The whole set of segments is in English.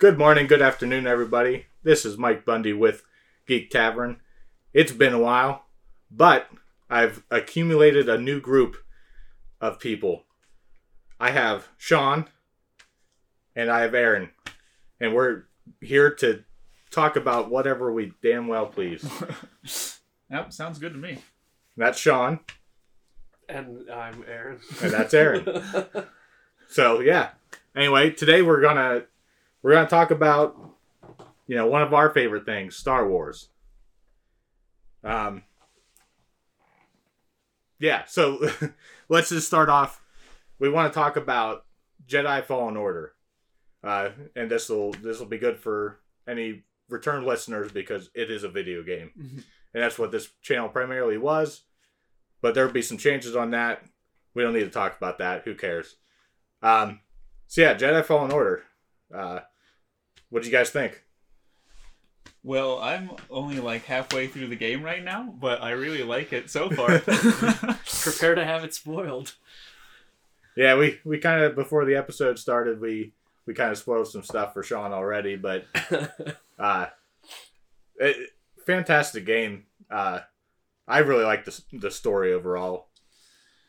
Good morning, good afternoon, everybody. This is Mike Bundy with Geek Tavern. It's been a while, but I've accumulated a new group of people. I have Shawn and I have Aaron, and we're here to talk about whatever we damn well please. Yep, sounds good to me. That's Shawn, And I'm Aaron. and that's Aaron. So yeah. Anyway, today we're gonna we're gonna talk about you know one of our favorite things, Star Wars. Um. Yeah. So let's just start off. We want to talk about Jedi Fallen Order, uh, and this will this will be good for any return listeners because it is a video game, Mhm. and that's what this channel primarily was. But there'll be some changes on that. We don't need to talk about that. Who cares? Um, so yeah, Jedi Fallen Order. Uh, what do you guys think? Well, I'm only like halfway through the game right now, but I really like it so far. Prepare to have it spoiled. Yeah, we we kind of before the episode started, we we kind of spoiled some stuff for Shawn already, but uh, it, fantastic game. Uh, I really like the the story overall.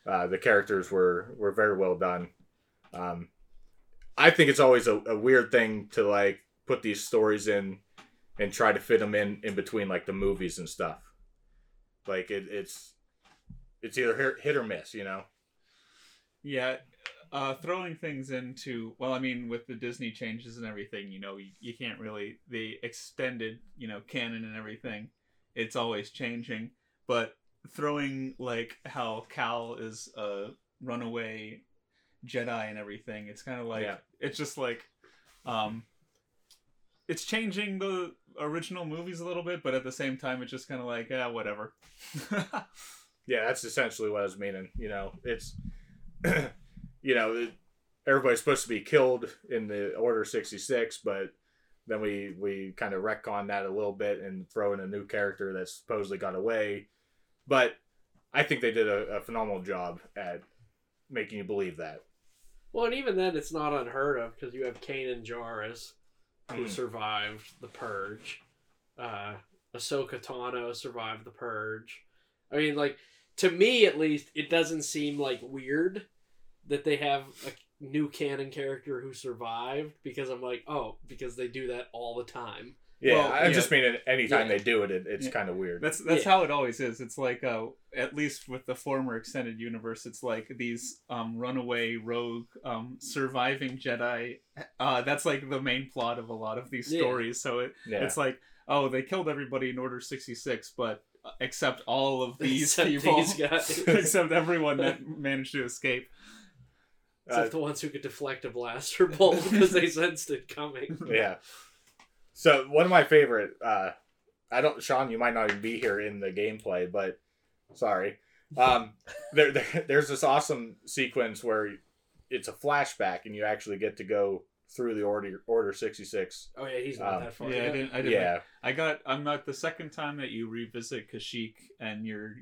Uh, the characters were were very well done. Um, I think it's always a, a weird thing to like put these stories in and try to fit them in in between like the movies and stuff. Like it, it's it's either hit- or miss, you know. yeah, uh, throwing things into well, I mean, with the Disney changes and everything, you know, you, you can't really the extended, you know, canon and everything. It's always changing, but throwing like how Cal is a runaway Jedi and everything, it's kind of like Yeah. it's just like, um, it's changing the original movies a little bit, but at the same time, it's just kind of like, yeah, whatever. Yeah, that's essentially what I was meaning. You know, it's you know everybody's supposed to be killed in the Order sixty six, but then we we kind of retcon that a little bit and throw in a new character that supposedly got away. But I think they did a, a phenomenal job at making you believe that. well, and even then, it's not unheard of because you have Kanan Jarrus, who Mm. survived the Purge. Uh, Ahsoka Tano survived the Purge. I mean, like to me at least, it doesn't seem like weird that they have a new canon character who survived because I'm like, oh, because they do that all the time. Yeah, Well, I yeah. just mean anytime Yeah. they do it, it it's Yeah. kind of weird. That's that's Yeah. how it always is. It's like uh, at least with the former extended universe, it's like these um, runaway rogue um, surviving Jedi. Uh, that's like the main plot of a lot of these Yeah. stories. So it, yeah, it's like oh they killed everybody in Order sixty six, but uh, except all of these Except people, these guys. except everyone that managed to escape. Except Uh, the ones who could deflect a blaster bolt because they sensed it coming. yeah. So one of my favorite, uh, I don't, Shawn, you might not even be here in the gameplay, but sorry. Um, there, there, there's this awesome sequence where it's a flashback and you actually get to go through the order, order 66. Oh yeah, he's not Um, that far. Yeah, I didn't. I didn't. Yeah. I got. I'm not the second time that you revisit Kashyyyk and you're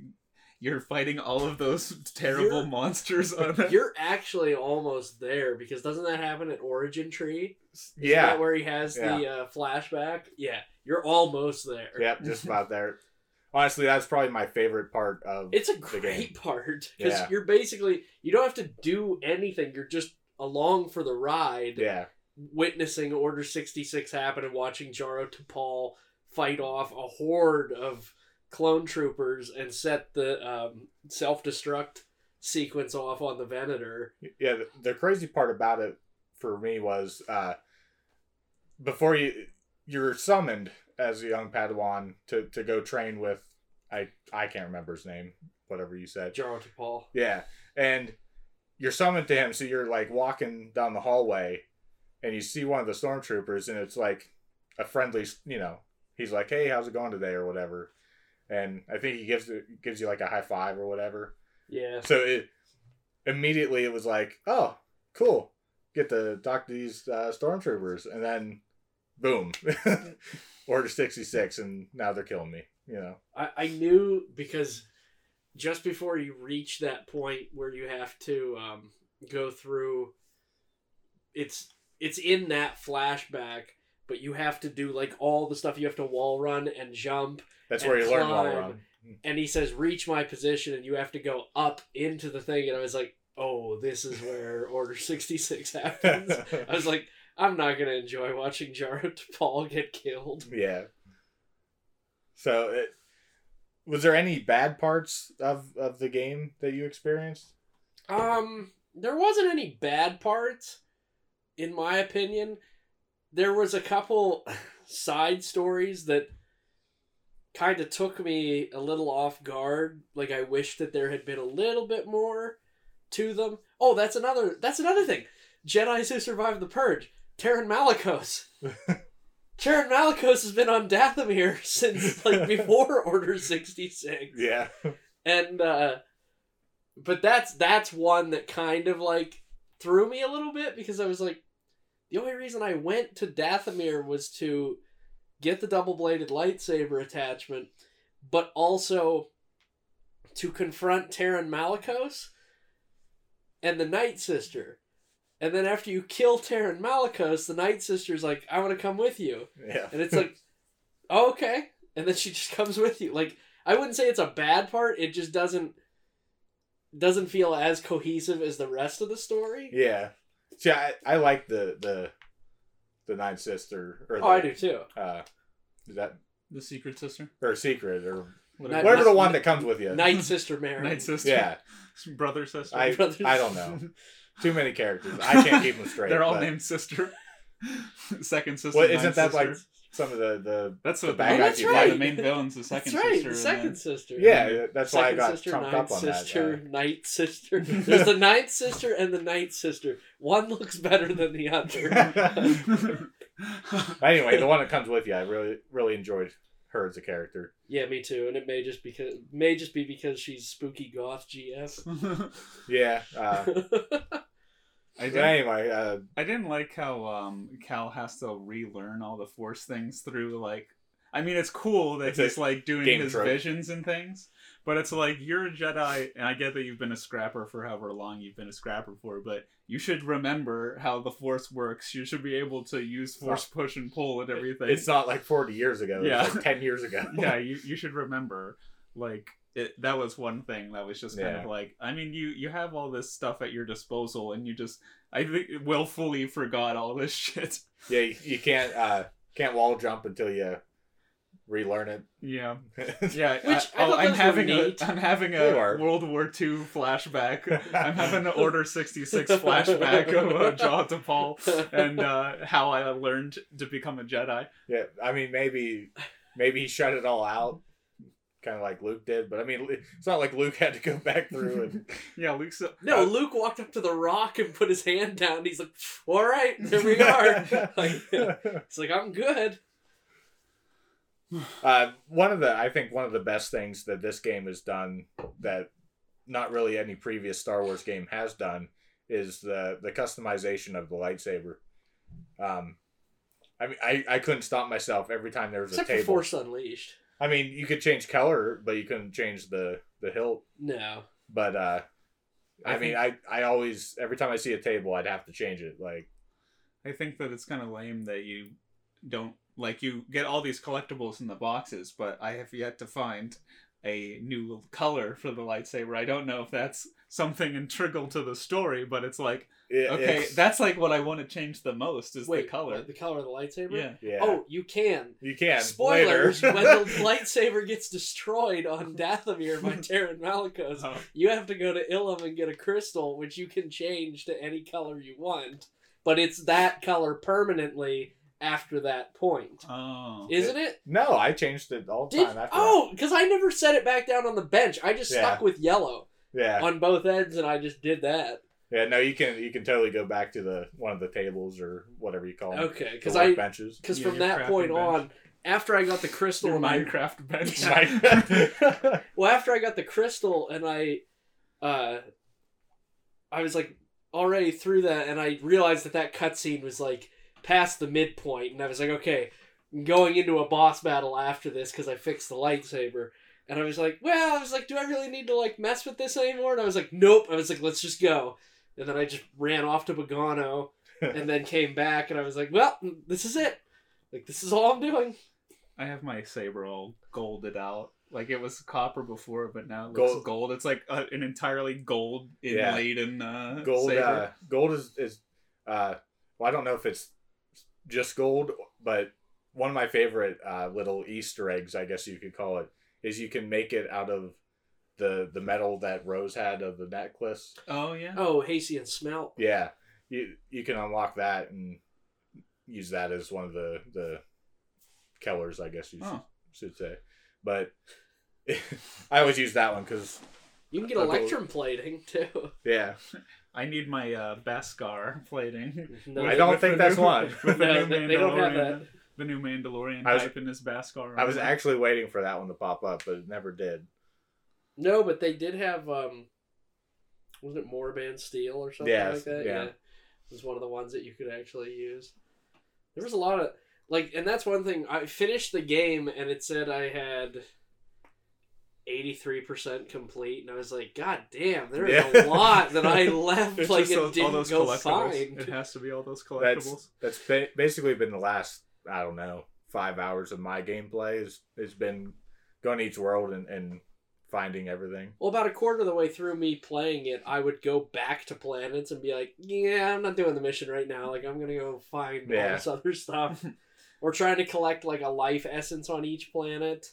you're fighting all of those terrible You're- monsters on it. You're actually almost there because doesn't that happen at Origin Tree? Isn't Yeah. that where he has the uh, flashback? Yeah, you're almost there. Yep. Just about there. Honestly, that's probably my favorite part of It's a great part because Yeah. you're basically you don't have to do anything. You're just along for the ride, Yeah. witnessing Order sixty six happen and watching Jaro Tapal fight off a horde of clone troopers and set the um, self destruct sequence off on the Venator. Yeah, the, the crazy part about it for me was uh, before you you're summoned as a young Padawan to, to go train with I I can't remember his name, whatever you said. Jaro Tapal. Yeah, and you're summoned to him, so you're like walking down the hallway, and you see one of the stormtroopers, and it's like a friendly, you know, he's like, "Hey, how's it going today?" or whatever, and I think he gives gives you like a high five or whatever. Yeah. So it immediately it was like, oh, cool, get to talk to these uh, stormtroopers, and then boom, Order sixty six, and now they're killing me. You know, I, I knew because just before you reach that point where you have to um, go through it's it's in that flashback but you have to do like all the stuff. You have to wall run and jump. That's and where you learn wall run. And he says, "Reach my position," and you have to go up into the thing. And I was like, "Oh, this is where Order sixty six happens." I was like, "I'm not gonna enjoy watching Jaro Paul get killed." yeah. So, it, was there any bad parts of of the game that you experienced? Um, there wasn't any bad parts, in my opinion. There was a couple side stories that kind of took me a little off guard. Like I wish that there had been a little bit more to them. Oh, that's another. That's another thing. Jedi's who survived the purge. Taron Malicos. Taron Malicos has been on Dathomir since like before Order sixty six Yeah. and uh but that's that's one that kind of like threw me a little bit because I was like the only reason I went to Dathomir was to get the double bladed lightsaber attachment, but also to confront Taron Malicos and the Night Sister. And then after you kill Taron Malicos, the Night Sister's like, I want to come with you. Yeah. And it's like, oh, okay. And then she just comes with you. Like, I wouldn't say it's a bad part. It just doesn't doesn't feel as cohesive as the rest of the story. yeah. See, I, I like the the the nine sister or the, Oh, I do too. Uh, is that The secret sister. or secret or Night- whatever the Night- one that comes with you? Night Sister Mary. Night sister. Yeah. Brother sister. I Brothers. I don't know. Too many characters. I can't keep them straight. They're all but named sister. Second sister. Well, isn't that sister. like some of the the That's the what bad Oh, guys you yeah, right. the main villain's the That's second right. sister. The second then- sister. Yeah, that's why I Second got sister, trumped ninth up on sister, that. night sister. There's the ninth sister and the night sister. One looks better than the other. Anyway, the one that comes with you, I really really enjoyed her as a character. yeah, me too. And it may just because may just be because she's spooky goth GF. Yeah. Uh, I didn't, anyway, uh, I didn't like how um, Cal has to relearn all the Force things through like. I mean, it's cool that It's he's like doing his trope. visions and things, but it's like you're a Jedi, and I get that you've been a scrapper for however long you've been a scrapper for, but you should remember how the Force works. You should be able to use Force push and pull and everything. it's not like forty years ago. Yeah. It's like ten years ago. yeah, you, you should remember like it, that was one thing that was just kind Yeah. of like I mean you you have all this stuff at your disposal and you just I think willfully forgot all this shit. Yeah, you, you can't uh can't wall jump until you relearn it. Yeah, yeah. Which I I, thought oh, I'm having a neat. I'm having a. World War II flashback. I'm having an Order sixty six flashback of uh, Jaro Tapal and uh, how I learned to become a Jedi. yeah, I mean maybe maybe he shut it all out, kind of like Luke did. But I mean, it's not like Luke had to go back through and Yeah, Luke's. No, Luke walked up to the rock and put his hand down. He's like, "All right, here we are." like, it's like I'm good. Uh, one of the I think one of the best things that this game has done that not really any previous Star Wars game has done is the the customization of the lightsaber. Um, I mean, I, I couldn't stop myself every time there was Except a for table. Force Unleashed. I mean, you could change color, but you couldn't change the the hilt. No. But uh, I, I mean, I I always every time I see a table, I'd have to change it. Like, I think that it's kind of lame that you don't like you get all these collectibles in the boxes, but I have yet to find a new color for the lightsaber. I don't know if that's something integral to the story, but it's like it, okay, it's- that's like what I want to change the most is Wait, the color. what, the color of the lightsaber. Yeah. yeah. Oh, you can. you can. Spoilers: when the lightsaber gets destroyed on Dathomir by Taron Malicos, Oh. you have to go to Ilum and get a crystal, which you can change to any color you want. But it's that color permanently after that point, Oh. isn't it? no, I changed it all the Did time. after oh, because I never set it back down on the bench. I just Yeah. stuck with yellow yeah. on both ends, and I just did that. Yeah, no, you can you can totally go back to the one of the tables or whatever you call them. Okay, because I benches. because Yeah, from that point bench. on, after I got the crystal, Your and I Minecraft bench. Right. Well, after I got the crystal and I, uh, I was like already through that, and I realized that that cutscene was like past the midpoint, and I was like, okay, I'm going into a boss battle after this because I fixed the lightsaber. And I was like, well, I was like, do I really need to like mess with this anymore? And I was like, nope. I was like, let's just go. And then I just ran off to Bogano, and then came back, and I was like, well, this is it. Like this is all I'm doing. I have my saber all golded out. Like it was copper before, but now it Gold- looks gold. It's like uh, an entirely gold Yeah. inlaid in uh, gold saber. uh, gold is is uh well i don't know if it's just gold but one of my favorite uh little easter eggs i guess you could call it is you can make it out of the the metal that rose had of the necklace Oh yeah. Oh, Haysian Smelt. yeah you you can unlock that and use that as one of the the kellers i guess you Oh. should, should say but i always use that one because You can get gold. electrum plating too. yeah I need my uh, Beskar plating. No, I don't think that's new- one. With the No, new they- they don't have Mandalorian- that. The new Mandalorian I was- type in his Beskar. i was armor. actually waiting for that one to pop up but it never did No, but they did have um was it Morband Steel or something Yeah, like that? yeah. It was one of the ones that you could actually use. There was a lot of like and that's one thing. I finished the game and it said I had eighty three percent complete and I was like, God damn, there is Yeah. a lot that I left It's like it those- didn't those go collectibles. find. It has to be all those collectibles. that's ba- basically been the last I don't know five hours of my gameplay. Is it's been going to each world and, and finding everything. Well, about a quarter of the way through me playing it, I would go back to planets and be like, "Yeah, I'm not doing the mission right now. Like, I'm gonna go find all this other stuff." or trying to collect like a life essence on each planet.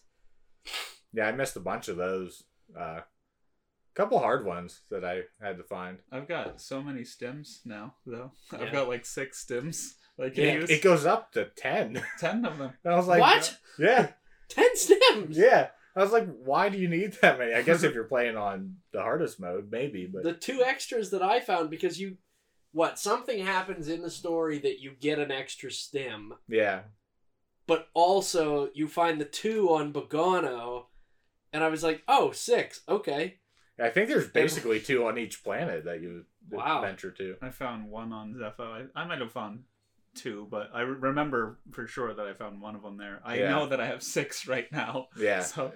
Yeah, I missed a bunch of those. A couple hard ones that I had to find. I've got so many stems now, though. Yeah. I've got like six stems. Like It, use it goes up to ten. ten of them. And I was like, what? Yeah, Ten stems. yeah. I was like, why do you need that many? I guess if you're playing on the hardest mode, maybe. But The two extras that I found because you, what something happens in the story that you get an extra stem, yeah, but also you find the two on Bogano, and I was like, "Oh, six. Okay." I think there's basically two on each planet that you would Wow. venture to. I found one on Zeffo. I, I might have found two, but I re- remember for sure that I found one of them there. I Yeah. know that I have six right now. Yeah, So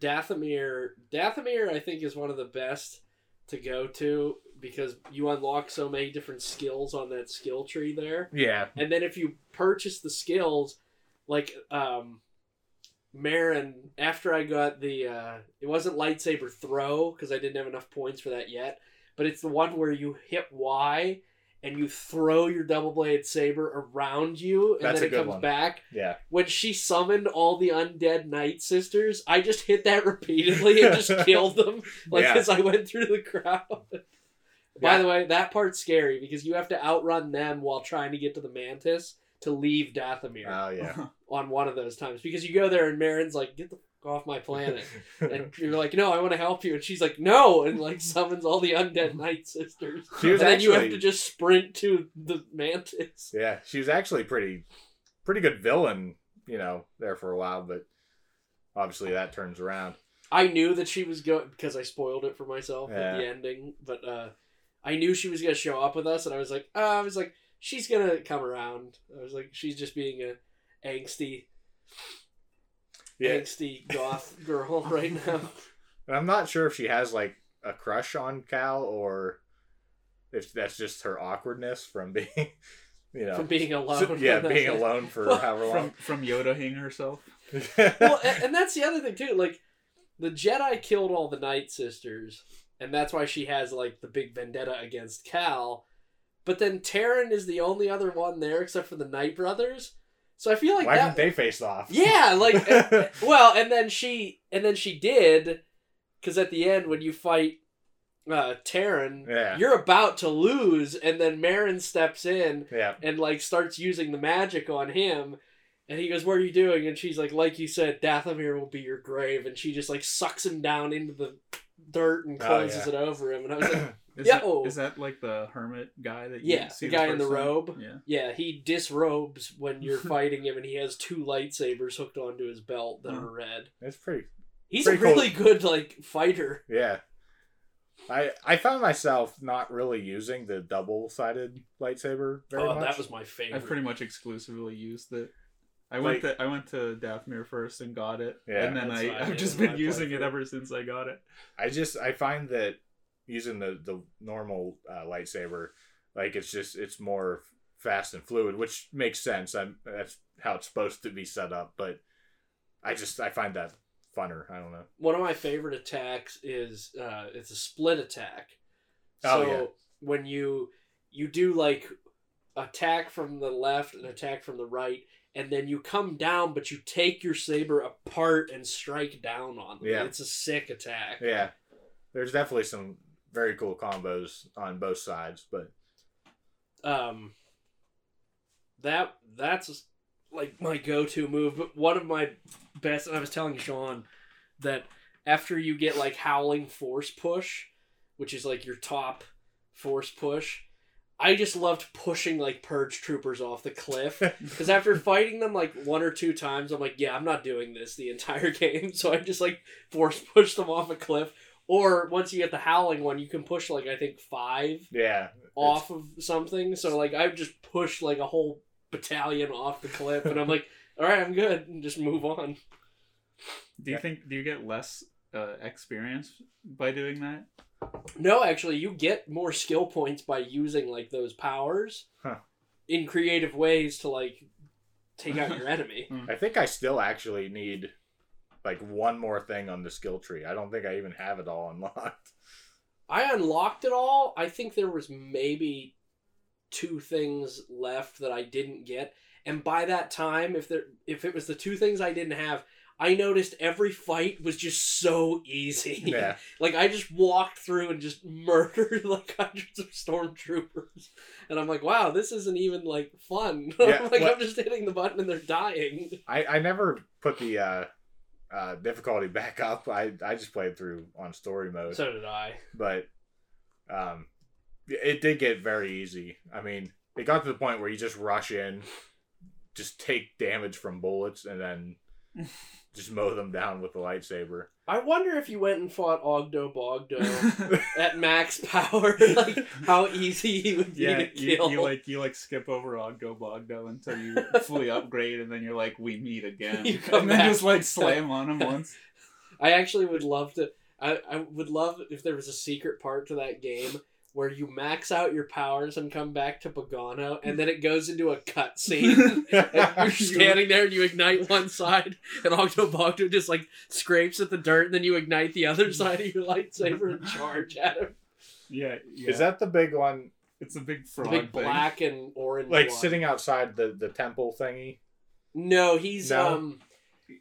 Dathomir, Dathomir, I think is one of the best to go to because you unlock so many different skills on that skill tree there. yeah, And then if you purchase the skills, like um Merrin, after I got the uh it wasn't lightsaber throw because I didn't have enough points for that yet, but it's the one where you hit Y and you throw your double bladed saber around you and That's then it comes one. back. yeah. When she summoned all the undead night sisters, I just hit that repeatedly and just killed them like Yeah. as I went through the crowd. By Yeah. the way, that part's scary because you have to outrun them while trying to get to the mantis to leave Dathomir Oh yeah. on one of those times. Because you go there and Merrin's like, "Get the fuck off my planet," and you're like, "No, I want to help you," and she's like, "No," and like summons all the undead night sisters. She was and then you have to just sprint to the mantis. Yeah, she was actually pretty, pretty good villain, you know, there for a while, but obviously that turns around. I knew that she was going because I spoiled it for myself at the ending, but uh, I knew she was gonna show up with us, and I was like, uh, I was like, she's gonna come around. I was like, she's just being a angsty, Yeah, angsty goth girl right now. and I'm not sure if she has like a crush on Cal or if that's just her awkwardness from being, you know, From being alone. so- yeah, being alone for Well, however from long. from Yodaing herself. well, and, and that's the other thing too. Like, the Jedi killed all the Night Sisters, and that's why she has like the big vendetta against Cal. But then Taron is the only other one there except for the Night Brothers. So I feel like Why that. didn't they face off? Yeah, like uh, well, and then she and then she did because at the end when you fight uh Taron, Yeah. you're about to lose, and then Merrin steps in yeah, and like starts using the magic on him. And he goes, "What are you doing?" And she's like, "Like you said, Dathomir will be your grave." And she just like sucks him down into the dirt and Oh, closes yeah. it over him. And I was like, Is, Yo! that, oh. is that like the hermit guy that you Yeah, see the guy in the robe. Yeah. "Yeah, he disrobes when you're fighting him, and he has two lightsabers hooked onto his belt that Huh. are red." it's pretty. He's Pretty a really good like fighter. Yeah. I I found myself not really using the double sided lightsaber very oh, much. that was my favorite. I've pretty much exclusively used it. I went Like- to I went to Dathomir first and got it, Yeah. and then I what I I've just been using it ever since I got it. I just I find that using the the normal uh, lightsaber, like it's just it's more fast and fluid, which makes sense. I'm, that's how it's supposed to be set up. But I just I find that funner. I don't know. One of my favorite attacks is uh, it's a split attack. Oh, So yeah. when you you do like attack from the left and attack from the right, and then you come down, but you take your saber apart and strike down on them. Yeah. It's a sick attack. Yeah, there's definitely some very cool combos on both sides, but um that that's like my go-to move but one of my best and i was telling Shawn that after you get like howling force push which is like your top force push i just loved pushing like purge troopers off the cliff because after fighting them like one or two times i'm like yeah i'm not doing this the entire game. So i just like force push them off a cliff or once you get the howling one you can push like i think five yeah, off of something. So like I just pushed like a whole battalion off the cliff, and I'm like, all right, I'm good, and just move on. Do you Yeah. think do you get less uh, experience by doing that? No, actually, you get more skill points by using like those powers Huh. in creative ways to like take out your enemy. I think I still actually need like one more thing on the skill tree. I don't think I even have it all unlocked. I unlocked it all. I think there was maybe two things left that I didn't get, and by that time, if there if it was the two things I didn't have. I noticed every fight was just so easy. Yeah, Like I just walked through and just murdered like hundreds of stormtroopers, and I'm like, wow, this isn't even like fun. Yeah, like I'm just hitting the button and they're dying. I I never put the uh, uh, difficulty back up. I I just played through on story mode. So did I. but um, it did get very easy. I mean, it got to the point where you just rush in, just take damage from bullets, and then just mow them down with the lightsaber. I wonder if you went and fought Oggdo Bogdo at max power, like how easy he would be yeah, to you, kill. you like you like skip over Oggdo Bogdo until you fully upgrade, and then you're like, we meet again, You come and then back. just like slam on him once. I actually would love to. I, I would love if there was a secret part to that game where you max out your powers and come back to Bogano, and then it goes into a cutscene. and you're standing there and you ignite one side, and Oggdo Bogdo just like scrapes at the dirt, and then you ignite the other side of your lightsaber and charge at him. Yeah, yeah. Is that the big one, It's a big The frog big thing. black and orange. like one. sitting outside the the temple thingy? No, he's No? um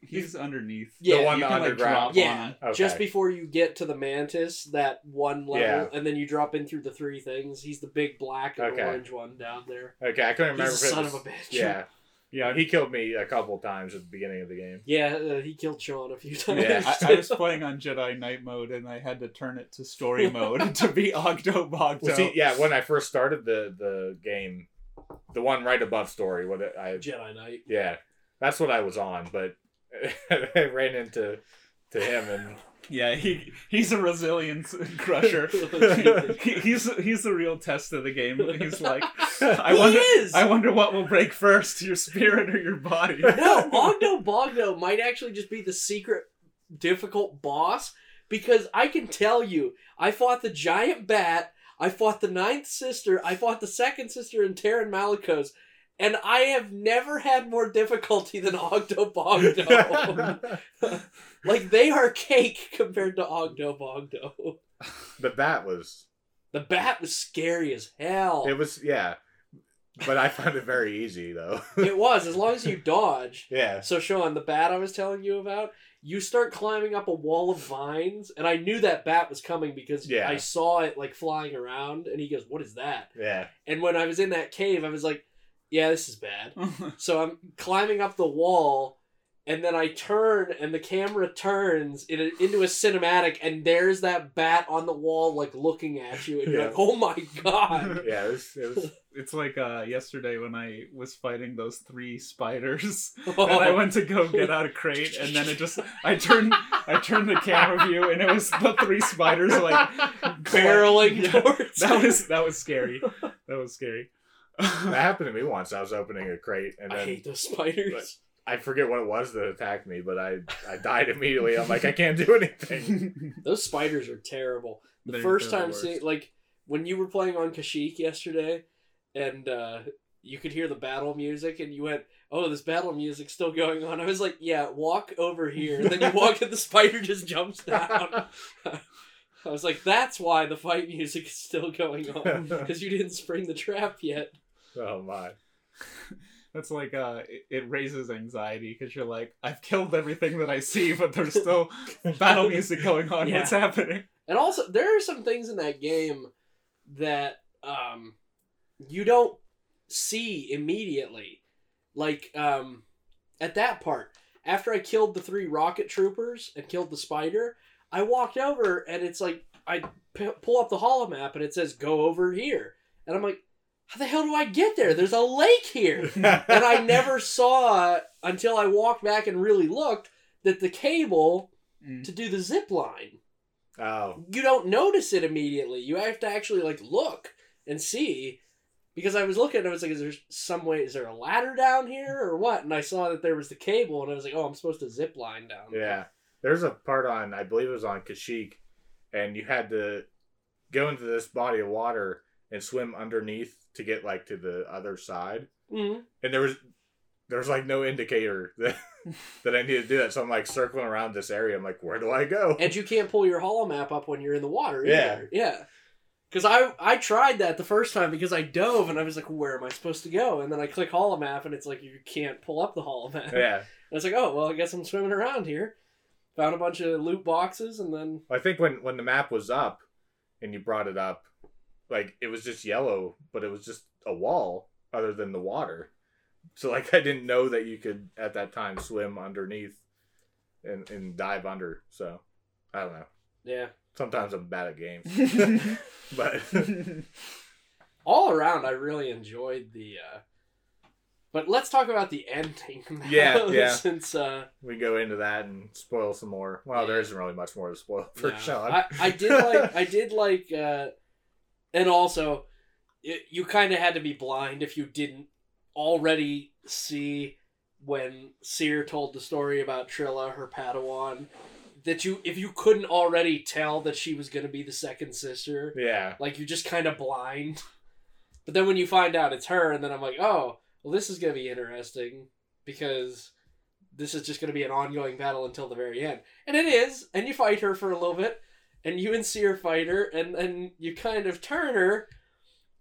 He's underneath. Yeah, the one you can, like, underground. drop yeah, on. Okay. just before you get to the mantis, that one level, Yeah. and then you drop in through the three things. He's the big black and Okay. orange one down there. Okay, I couldn't remember. He's a if it son was- of a bitch. Yeah, Yeah, he killed me a couple times at the beginning of the game. Yeah, uh, he killed Shawn a few times. Yeah, I, I was playing on Jedi Knight mode, and I had to turn it to story mode to be Oggdo Bogdo. Well, see, yeah, when I first started the the game, the one right above story, what it- I Jedi Knight. yeah, that's what I was on, but I ran into to him and Yeah, he he's a resilience crusher. he, he's he's the real test of the game. He's like, I he wonder, is. I wonder what will break first, your spirit or your body. no, Oggdo Bogdo might actually just be the secret difficult boss because I can tell you, I fought the giant bat, I fought the ninth sister, I fought the second sister in Taron Malicos, and I have never had more difficulty than Oggdo Bogdo. like they are cake compared to Oggdo Bogdo. the bat was The bat was scary as hell. it was yeah, but I found it very easy though. it was as long as you dodge. yeah, So Shawn, the bat I was telling you about, you start climbing up a wall of vines, and I knew that bat was coming because Yeah. I saw it like flying around, and he goes, "What is that?" yeah, And when I was in that cave, I was like, "Yeah, this is bad." So I'm climbing up the wall, and then I turn, and the camera turns in a, into a cinematic, and there's that bat on the wall, like looking at you, and you're Yeah. like, "Oh my god!" yeah. It was it was it's like uh, yesterday when I was fighting those three spiders, Oh. and I went to go get out a crate, and then it just I turned I turned the camera view, and it was the three spiders like barreling Yeah, towards. that was that was scary. That was scary. That happened to me once. I was opening a crate and I hate those spiders. I forget what it was that attacked me, but I I died immediately. I'm like I can't do anything. Those spiders are terrible. The They're- first time worst. seeing, like, when you were playing on Kashyyyk yesterday, and uh, you could hear the battle music, and you went, "Oh, this battle music's still going on." I was like, "Yeah, walk over here." And then you walk, and the spider just jumps down. I was like, "That's why the fight music is still going on because you didn't spring the trap yet." Oh my. That's like uh, it, it raises anxiety because you're like, I've killed everything that I see, but there's still battle music going on. Yeah. What's happening? And also, there are some things in that game that um, you don't see immediately. Like um, at that part, after I killed the three rocket troopers and killed the spider, I walked over and it's like I p- pull up the holo map and it says go over here, and I'm like, how the hell do I get there? There's a lake here, and I never saw until I walked back and really looked that the cable Mm. to do the zip line Oh. you don't notice it immediately. You have to actually like look and see. Because I was looking, and I was like, "Is there some way? Is there a ladder down here or what?" And I saw that there was the cable, and I was like, "Oh, I'm supposed to zip line down." Yeah. There's a part on, I believe it was on Kashyyyk, and you had to go into this body of water and swim underneath to get like to the other side. hmm And there was there was like no indicator that that I needed to do that. So I'm like circling around this area. I'm like, where do I go? And you can't pull your holo map up when you're in the water. Yeah. Either. Yeah. Because I I tried that the first time because I dove and I was like, "Where am I supposed to go?" And then I click holo map and it's like you can't pull up the holo map. yeah. And I was like, "Oh well, I guess I'm swimming around here." Found a bunch of loot boxes and then I think when when the map was up and you brought it up, like it was just yellow, but it was just a wall other than the water. So like I didn't know that you could at that time swim underneath and and dive under. So I don't know. yeah. Sometimes I'm bad at games, but all around i really enjoyed the uh but let's talk about the ending now, Yeah, yeah. since uh we go into that and spoil some more. Well, there Yeah. isn't really much more to spoil for no. Shawn. I, I did like i did like uh and also it, you kind of had to be blind if you didn't already see when Cere told the story about Trilla, her Padawan, that you if you couldn't already tell that she was gonna be the second sister, yeah, Like you're just kind of blind. But then when you find out it's her, and then I'm like, oh, well, this is gonna be interesting because this is just gonna be an ongoing battle until the very end, and it is. And you fight her for a little bit, and you and Cere fight her, and then you kind of turn her,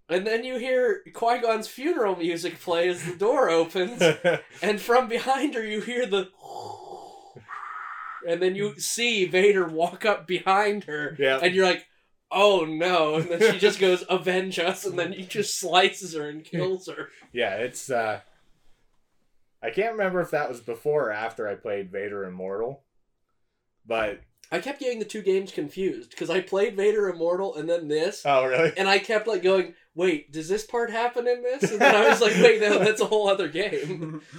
and then you hear Qui Gon's funeral music play as the door opens, and from behind her you hear the. And then you see Vader walk up behind her, yeah. and you're like, oh no, and then she just goes, avenge us, and then he just slices her and kills her. Yeah, it's uh I can't remember if that was before or after I played Vader Immortal. But I kept getting the two games confused because I played Vader Immortal and then this, oh really? and I kept like going, wait, does this part happen in this? And then I was like, wait, no, that's a whole other game.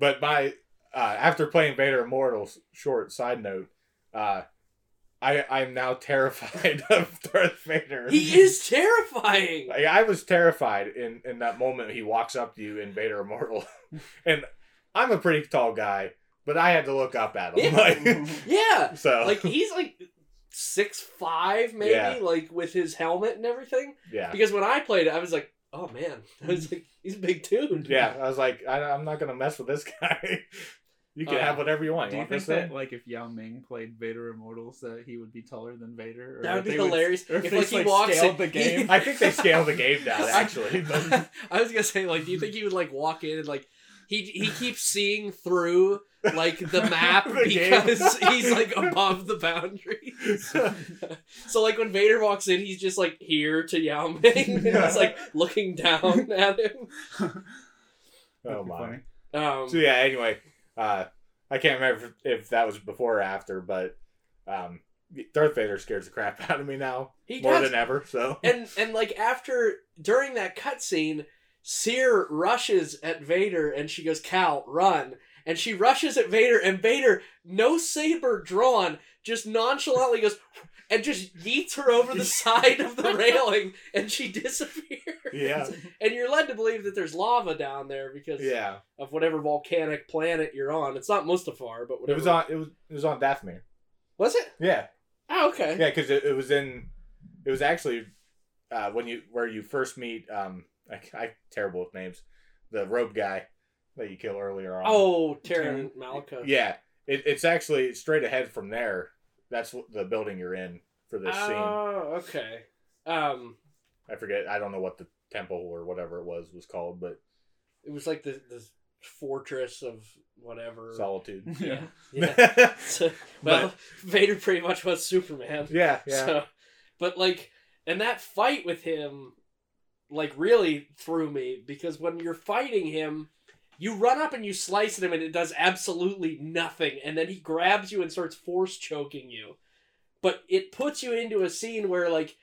But by uh after playing Vader Immortal short side note, uh I I'm now terrified of Darth Vader. He is terrifying. Like, I was terrified in in that moment he walks up to you in Vader Immortal. and I'm a pretty tall guy, but I had to look up at him. Yeah. Like, Yeah, so like he's like six five maybe, Yeah. like with his helmet and everything. yeah. Because when I played it, I was like, oh man, I was like, he's a big dude. Yeah, I was like, I, I'm not gonna mess with this guy. you can Uh, have whatever you want. Do You you think this that like if Yao Ming played Vader Immortals that he would be taller than Vader? Or That would be hilarious. or if, If, like, he like, walks scaled in- the game. I think they scaled the game down actually. But I was gonna say, like, do you think he would like walk in and like he he keeps seeing through like the map The because he's like above the boundaries. so like when Vader walks in, he's just like here to Yao Ming and he's like looking down at him. oh my. funny. Um, So yeah. Anyway, uh, I can't remember if, if that was before or after, but um, Darth Vader scares the crap out of me now he more does, than ever. So and and like after during that cutscene, Cere rushes at Vader and she goes, "Cal, run!" And she rushes at Vader, and Vader, no saber drawn, just nonchalantly goes and just yeets her over the side of the railing, and she disappears. yeah, And you're led to believe that there's lava down there because yeah. of whatever volcanic planet you're on. It's not Mustafar, but It was on. It was. It was on Dathomir. Was it? Yeah, Oh, okay. yeah. Because it, it was in. It was actually uh, when you where you first meet um, I, I terrible with names. The robe guy that you kill earlier on. Oh, Taron Malika. yeah. It, it's actually straight ahead from there. That's the building you're in for this scene. Oh, okay. Um, I forget. I don't know what the temple or whatever it was was called, but it was like the the fortress of whatever. solitude. Yeah. Yeah. So, well, Vader pretty much was Superman. yeah, yeah. So, but like, and that fight with him, like, really threw me because when you're fighting him, you run up and you slice at him and it does absolutely nothing, and then he grabs you and starts force choking you. But it puts you into a scene where like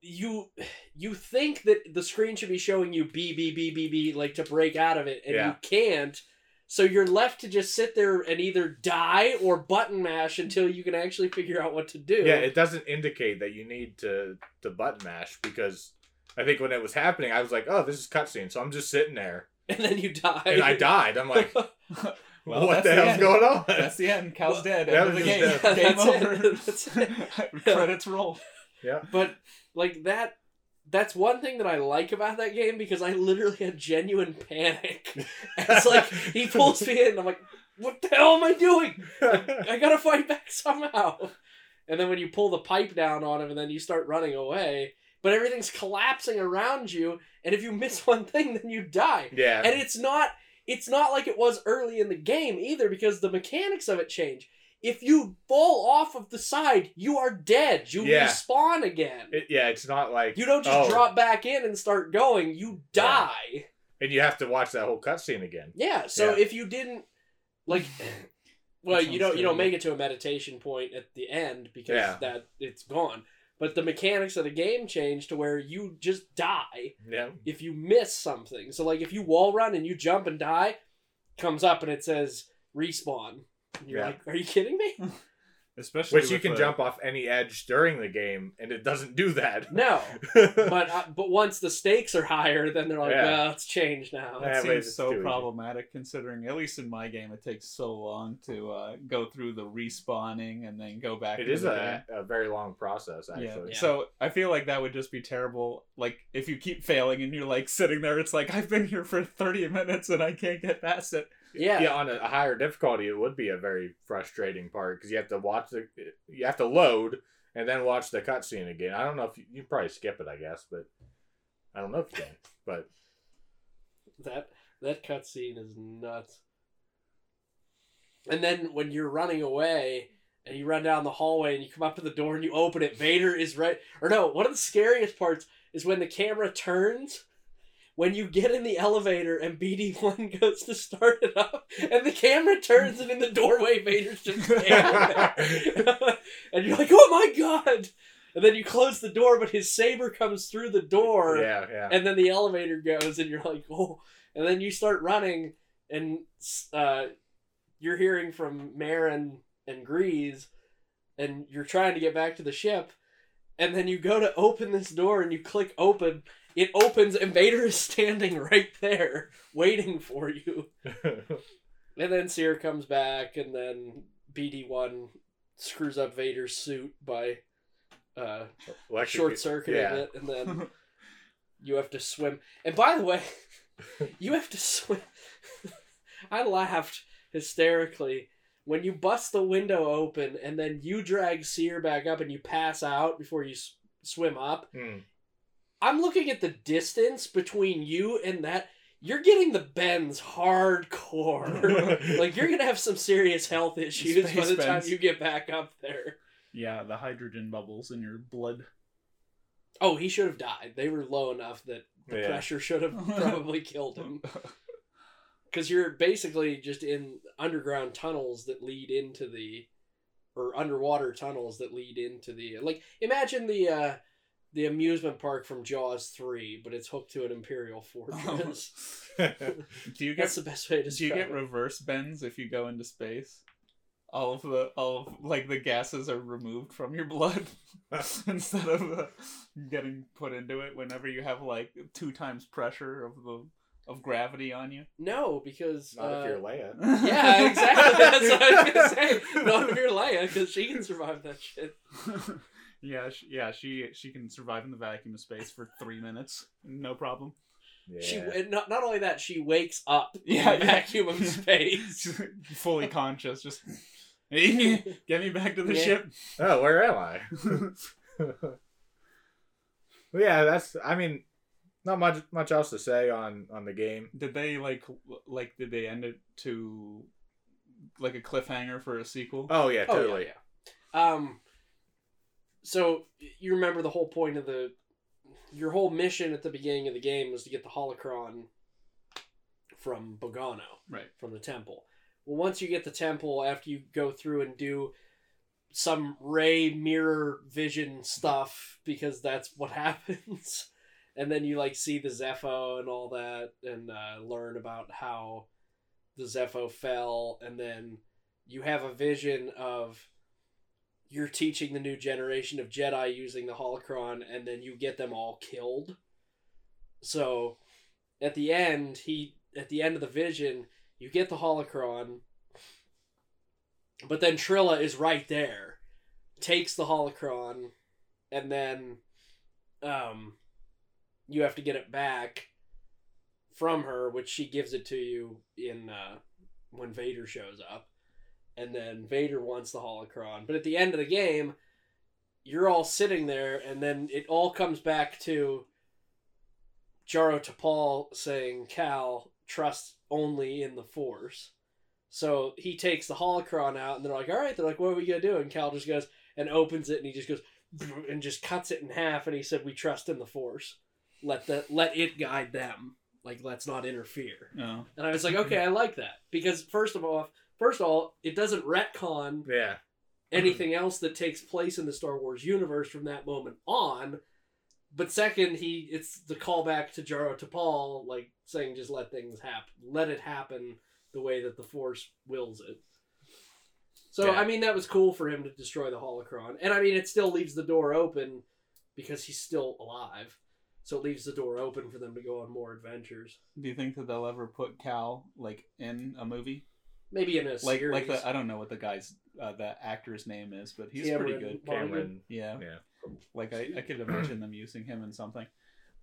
you you think that the screen should be showing you B B B B B like to break out of it, and Yeah. you can't. So you're left to just sit there and either die or button mash until you can actually figure out what to do. Yeah, it doesn't indicate that you need to to button mash because I think when it was happening, I was like, "Oh, this is cutscene," so I'm just sitting there, and then you die. and I died. I'm like, Well, "What the the hell's end. going on?" That's the end. Cal's dead. That End of was the game. just dead. Game That's it. over. That's it. Credits roll. Yeah. But like that that's one thing that I like about that game because I literally had genuine panic. It's like he pulls me in and I'm like, what the hell am I doing? I gotta fight back somehow. And then when you pull the pipe down on him and then you start running away, but everything's collapsing around you, and if you miss one thing, then you die. yeah, And it's not it's not like it was early in the game either because the mechanics of it change. If you fall off of the side, you are dead. You Yeah. respawn again. It- yeah, it's not like you don't just oh, drop back in and start going. You Yeah. die. and you have to watch that whole cutscene again. Yeah. so Yeah. if you didn't like well, you don't you don't make it to a meditation point at the end because Yeah. that it's gone. But the mechanics of the game change to where you just die Yeah, if you miss something. So like if you wall run and you jump and die, comes up and it says respawn. And you're Yeah. like, are you kidding me? Especially which you can the- jump off any edge during the game, and it doesn't do that. No. but uh, but once the stakes are higher, then they're like, Yeah. well, it's changed now. Yeah, That seems so too easy. problematic considering, at least in my game, it takes so long to uh, go through the respawning and then go back. it into is the a, a very long process, game. actually. Yeah. So I feel like that would just be terrible. Like if you keep failing and you're like sitting there, it's like I've been here for 30 minutes and I can't get past it. Yeah. yeah, on a, a higher difficulty, it would be a very frustrating part because you have to watch the, you have to load and then watch the cutscene again. I don't know if you, you probably skip it, I guess, but I don't know if you can. But That that cutscene is nuts. And then when you're running away and you run down the hallway and you come up to the door and you open it, Vader is right. Or no, one of the scariest parts is when the camera turns. When you get in the elevator and BD1 goes to start it up, and the camera turns, and in the doorway, Vader's just standing there. and you're like, oh my god! And then you close the door, but his saber comes through the door yeah, yeah. and then the elevator goes and you're like oh and then you start running and uh, you're hearing from Merrin and Greez and you're trying to get back to the ship and then you go to open this door and you click open it opens and Vader is standing right there waiting for you and then Cere comes back and then BD1 screws up Vader's suit by uh, Electrocute- short circuiting yeah. it and then you have to swim. And by the way, you have to swim. I laughed hysterically when you bust the window open and then you drag Cere back up and you pass out before you s- swim up. Hmm. I'm looking at the distance between you and that. You're getting the bends hardcore. like you're gonna have some serious health issues by Space the time you get back up there. Yeah, the hydrogen bubbles in your blood. Oh, he should have died. They were low enough that the Yeah. pressure should have probably killed him. Because you're basically just in underground tunnels that lead into the, or underwater tunnels that lead into the. Like imagine the uh, the amusement park from Jaws three, but it's hooked to an Imperial fortress. Do you get That's the best way to do you get it. reverse bends if you go into space? All of the all of like the gases are removed from your blood instead of uh, getting put into it whenever you have like two times pressure of the of gravity on you. No, because Not uh, if you're Leia. yeah, exactly. That's what I was gonna say. Not if you're Leia, because she can survive that shit. Yeah, she, yeah, she she can survive in the vacuum of space for three minutes, no problem. Yeah. She and not not only that, she wakes up Yeah, in a yeah. vacuum of space. fully conscious. Just get me back to the Yeah. ship. oh, where am I? Well, yeah, that's. I mean, not much much else to say on on the game. Did they like like did they end it to like a cliffhanger for a sequel? Oh yeah, Oh, yeah, totally. yeah. Um. So you remember the whole point of the your whole mission at the beginning of the game was to get the holocron from Bogano, Right. From the temple. Well, once you get the temple, after you go through and do some ray mirror vision stuff, because that's what happens, and then you like see the Zeffo and all that, and uh, learn about how the Zeffo fell, and then you have a vision of you're teaching the new generation of Jedi using the holocron, and then you get them all killed. So, at the end, he at the end of the vision, you get the holocron, but then Trilla is right there, takes the holocron, and then, um, you have to get it back from her, which she gives it to you in uh, when Vader shows up and then Vader wants the holocron. But at the end of the game, you're all sitting there, and then it all comes back to Jaro Tapal saying, "Cal, trust only in the Force." So he takes the holocron out, and they're like, "All right." They're like, "What are we gonna do?" And Cal just goes and opens it, and he just goes and just cuts it in half, and he said, "We trust in the Force. Let the let it guide them. Like, let's not interfere." No. And I was like, "Okay, I like that because first of all." First of all, it doesn't retcon Yeah. anything else that takes place in the Star Wars universe from that moment on. But second, he it's the callback to Jaro Tapal, like saying just let things happen, let it happen the way that the Force wills it. So Yeah. I mean that was cool for him to destroy the holocron, and I mean it still leaves the door open because he's still alive. So it leaves the door open for them to go on more adventures. Do you think that they'll ever put Cal like in a movie? Maybe in a Like series. like the I don't know what the guy's uh, the actor's name is, but he's Cameron pretty good. Monaghan. Cameron. Yeah. Yeah. Like I, I could imagine them using him in something.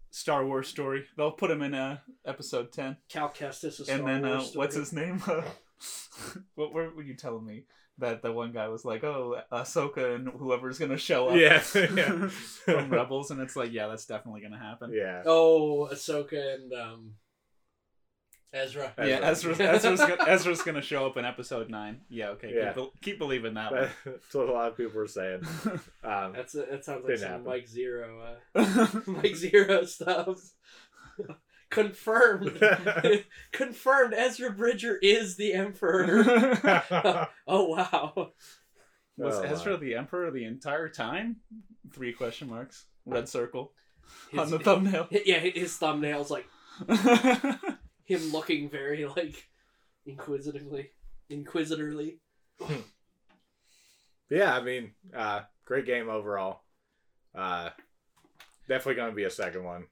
Star Wars story. They'll put him in uh, episode ten. Cal Kestis, a Star and then uh, Wars what's his name? what were, were you telling me that the one guy was like, "Oh, Ahsoka and whoever's gonna show up." Yeah. yeah. from Rebels, and it's like, yeah, that's definitely gonna happen. yeah. Oh, Ahsoka and um, Ezra. Ezra. Yeah, Ezra's, Ezra's, gonna, Ezra's gonna show up in episode nine. Yeah, okay, Yeah. Keep, keep believing that one. That's what a lot of people were saying. Um, That's a, that sounds like some happen. Mike Zeroh, uh, Mike Zeroh stuff. Confirmed. Confirmed. Ezra Bridger is the Emperor. oh wow. Was Oh, Ezra my. the Emperor the entire time? Three question marks. Red circle His, on the thumbnail. yeah, his thumbnail's like him looking very like inquisitively, inquisitorly. yeah, I mean, uh, great game overall. Uh, definitely going to be a second one.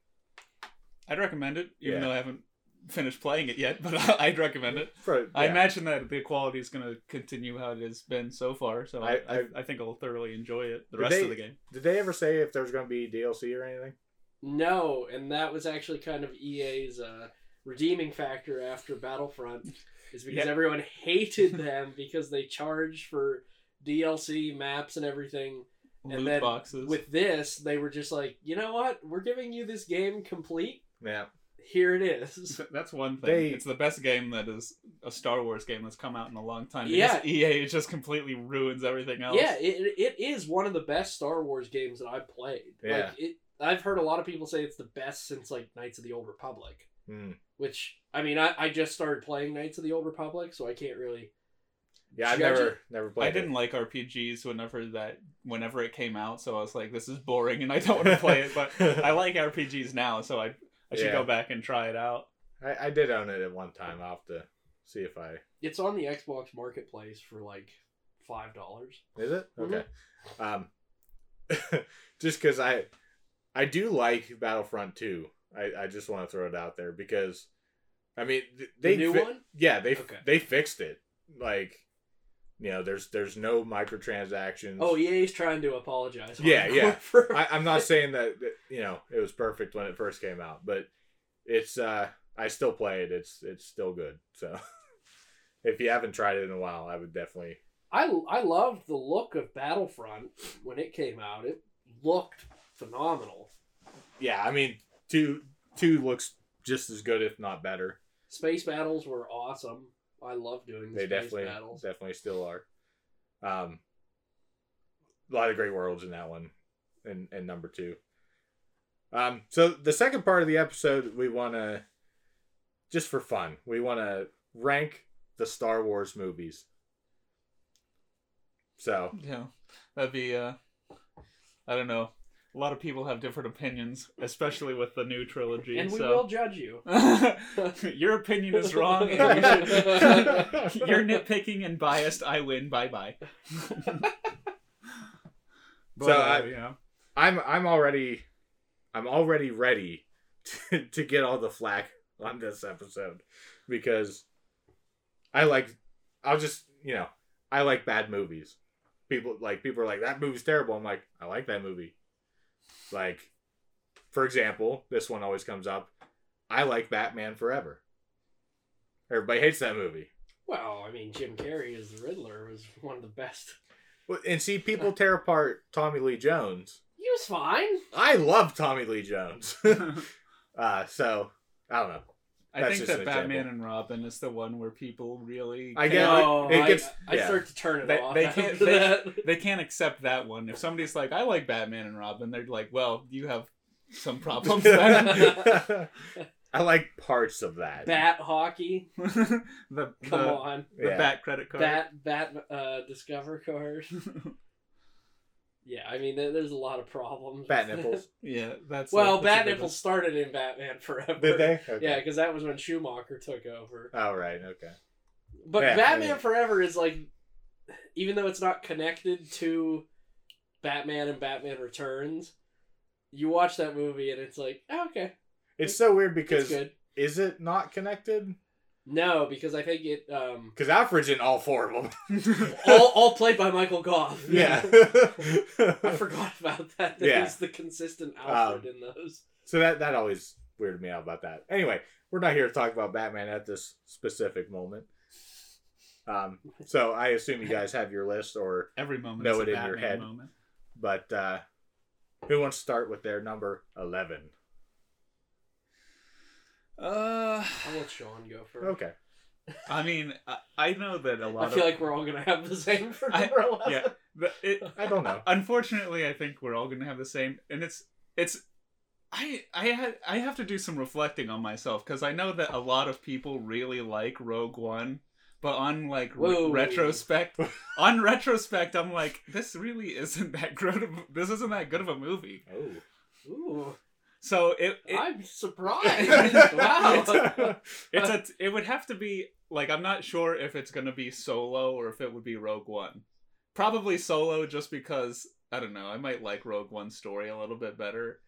I'd recommend it, even Yeah. though I haven't finished playing it yet. But I'd recommend it. For, I imagine that the quality is going to continue how it has been so far. So I, I- I, I- I think I'll thoroughly enjoy it. The rest they- of the game. Did they ever say if there's going to be DLC or anything? No, and that was actually kind of EA's uh, redeeming factor after Battlefront, is because Yeah. everyone hated them because they charged for DLC maps and everything. And Loot then boxes. With this, they were just like, you know what? We're giving you this game complete. Yeah. Here it is. That's one thing. They- It's the best game that is a Star Wars game that's come out in a long time. Yeah. Because EA just completely ruins everything else. Yeah, it, it is one of the best Star Wars games that I've played. Yeah. Like it, I've heard a lot of people say it's the best since like Knights of the Old Republic. Hmm. Which I mean, I, I just started playing Knights of the Old Republic, so I can't really. Yeah, I've never it? never played. I didn't It. like RPGs whenever that whenever it came out, so I was like, this is boring and I don't want to play it. But I like RPGs now, so I I should Yeah. go back and try it out. I, I did own it at one time. I'll have to see if I It's on the Xbox Marketplace for like five dollars. is it Mhm. okay. Um, just because I I do like Battlefront 2. I I just want to throw it out there because I mean th- The they new fi- one? Yeah, they Okay. they fixed it. Like you know, there's there's no microtransactions. Oh, EA's trying to apologize. Yeah, yeah. I, I'm not saying that, that you know it was perfect when it first came out, but it's uh I still play it. It's it's still good. So if you haven't tried it in a while, I would definitely. I I loved the look of Battlefront when it came out. It looked phenomenal. Yeah, I mean two two looks just as good, if not better. Space battles were awesome. I love doing the They space definitely battles. definitely still are. Um, a lot of great worlds in that one, and and number two. Um, so the second part of the episode, we want to, just for fun, we want to rank the Star Wars movies. So Yeah, that'd be. uh I don't know. A lot of people have different opinions, especially with the new trilogy. and we so. will judge you. Your opinion is wrong. And you should... You're nitpicking and biased. I win. Bye bye. So, uh, I- yeah. I'm I'm already, I'm already ready to, to get all the flack on this episode because I like, I'll just you know I like bad movies. People like people are like that movie's terrible. I'm like I like that movie. Like, for example, this one always comes up. I like Batman Forever. Everybody hates that movie. Well, I mean, Jim Carrey as the Riddler was one of the best. Well, And see, people tear apart Tommy Lee Jones. He was fine. I love Tommy Lee Jones. uh, so I don't know. I think that Batman example. and Robin is the one where people really I can't- get- No, it I, gets- I yeah. start to turn it They- off. they can't- they- that. they can't accept that one. If somebody's like, "I like Batman and Robin," they're like, "Well, you have some problems." Then. I like parts of that. Bat hockey. the Come the, on. the Yeah. bat credit card. Bat bat uh, Discover card. Yeah, I mean, there's a lot of problems. Bat nipples. yeah, that's Well, that's Bat good nipples started in Batman Forever. Did they? Okay. Yeah, because that was when Schumacher took over. Oh right. Okay. But Yeah, Batman yeah. Forever is like, even though it's not connected to Batman and Batman Returns, you watch that movie and it's like, oh, okay, It's so weird it's because good. is it not connected? No, because I think it um Because Alfred's in all four of them. all, all played by Michael Gough. yeah. I forgot about that. That Yeah. he's the consistent Alfred in those. so that that always weirded me out about that. Anyway, we're not here to talk about Batman at this specific moment. Um, so I assume you guys have your list, or Every moment Know it a in your head. moment. but uh, who wants to start with their number eleven? Uh, I'll let Shawn go first. Okay. I mean, I, I know that a lot I of feel like we're all gonna have the same for I- number eleven. yeah. the, it, I don't know. unfortunately, I think we're all gonna have the same, and it's it's. I I had I have to do some reflecting on myself because I know that a lot of people really like Rogue One, but on like re- retrospect, on retrospect, I'm like, this really isn't that good. Of, this isn't that good of a movie. Oh. Ooh, So it, it I'm surprised. wow. it's a it would have to be like I'm not sure if it's gonna be solo or if it would be Rogue One. Probably solo, just because I don't know. I might like Rogue One's story a little bit better.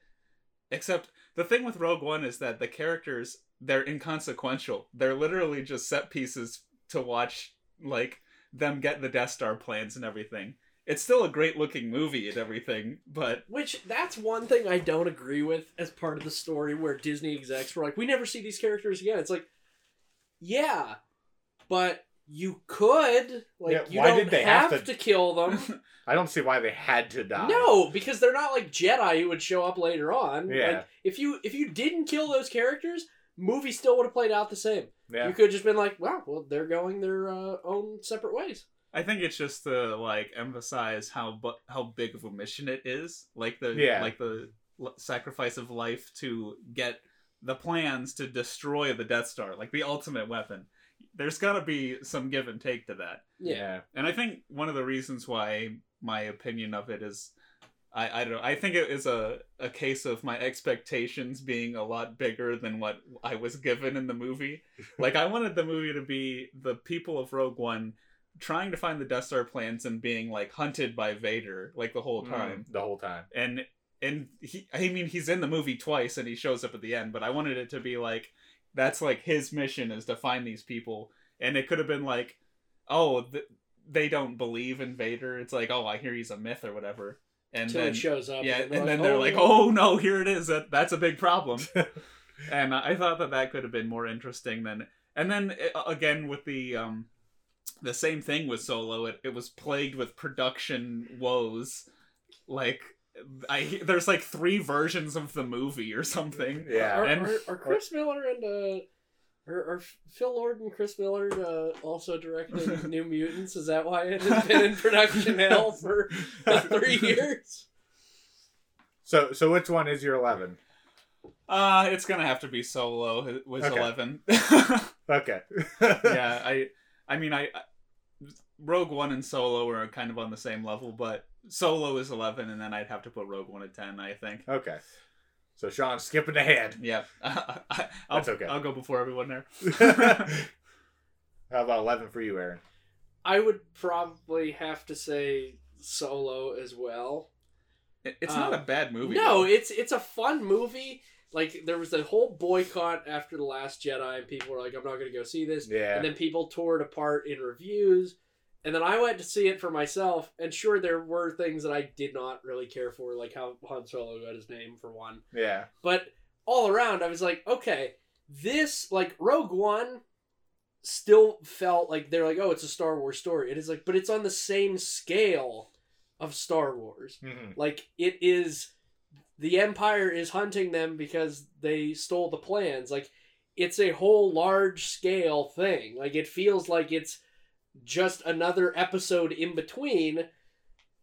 Except the thing with Rogue One is that the characters they're inconsequential. They're literally just set pieces to watch like them get the Death Star plans and everything. It's still a great looking movie and everything, but Which that's one thing I don't agree with as part of the story where Disney execs were like, we never see these characters again. It's like, yeah, but you could like Yeah, you why don't did they have, have to... to- kill them. I don't see why they had to die. no, because they're not like Jedi who would show up later on. Yeah. Like, if you if you didn't kill those characters, movie still would have played out the same. Yeah. You could have just been like, wow, well they're going their uh, own separate ways. I think it's just to like emphasize how bu- how big of a mission it is, like the Yeah. like the l- sacrifice of life to get the plans to destroy the Death Star, like the ultimate weapon. There's got to be some give and take to that, Yeah. and I think one of the reasons why my opinion of it is. I, I don't know. I think it is a, a case of my expectations being a lot bigger than what I was given in the movie. like I wanted the movie to be the people of Rogue One trying to find the Death Star plans and being like hunted by Vader like the whole time. Mm, the whole time. And and he I mean he's in the movie twice and he shows up at the end, but I wanted it to be like that's like his mission is to find these people and it could have been like oh th- they don't believe in Vader. It's like oh I hear he's a myth or whatever. And Until then it shows up. yeah, they're and then they're like, "Oh no, here it is. That that's a big problem." and I thought that that could have been more interesting than. And then uh, again with the um, the same thing with Solo. It it was plagued with production woes, like. I there's like three versions of the movie or something. Yeah. Are, and- are, are Chris Miller and uh, are, are Phil Lord and Chris Miller uh, also directing New Mutants? Is that why it has been in production hell for three years? So so which one is your eleven? Uh, it's gonna have to be Solo. It was Okay. eleven. Okay. yeah, I, I mean, I, I- Rogue One and Solo are kind of on the same level, but Solo is eleven, and then I'd have to put Rogue One at ten. I think. Okay. So Shawn skipping ahead. Yeah, I, will That's okay. I'll go before everyone there. How about eleven for you, Aaron? I would probably have to say Solo as well. It- it's not a Um, bad movie. No, though. it's it's a fun movie. Like there was a whole boycott after the Last Jedi, and people were like, "I'm not going to go see this." Yeah. And then people tore it apart in reviews. And then I went to see it for myself, and sure, there were things that I did not really care for, like how Han Solo got his name for one. yeah. But all around, I was like, okay, this like Rogue One still felt like they're like, oh, it's a Star Wars story. It is like, but it's on the same scale of Star Wars. Mhm. Like it is, the Empire is hunting them because they stole the plans. Like it's a whole large scale thing. Like it feels like it's just another episode in between.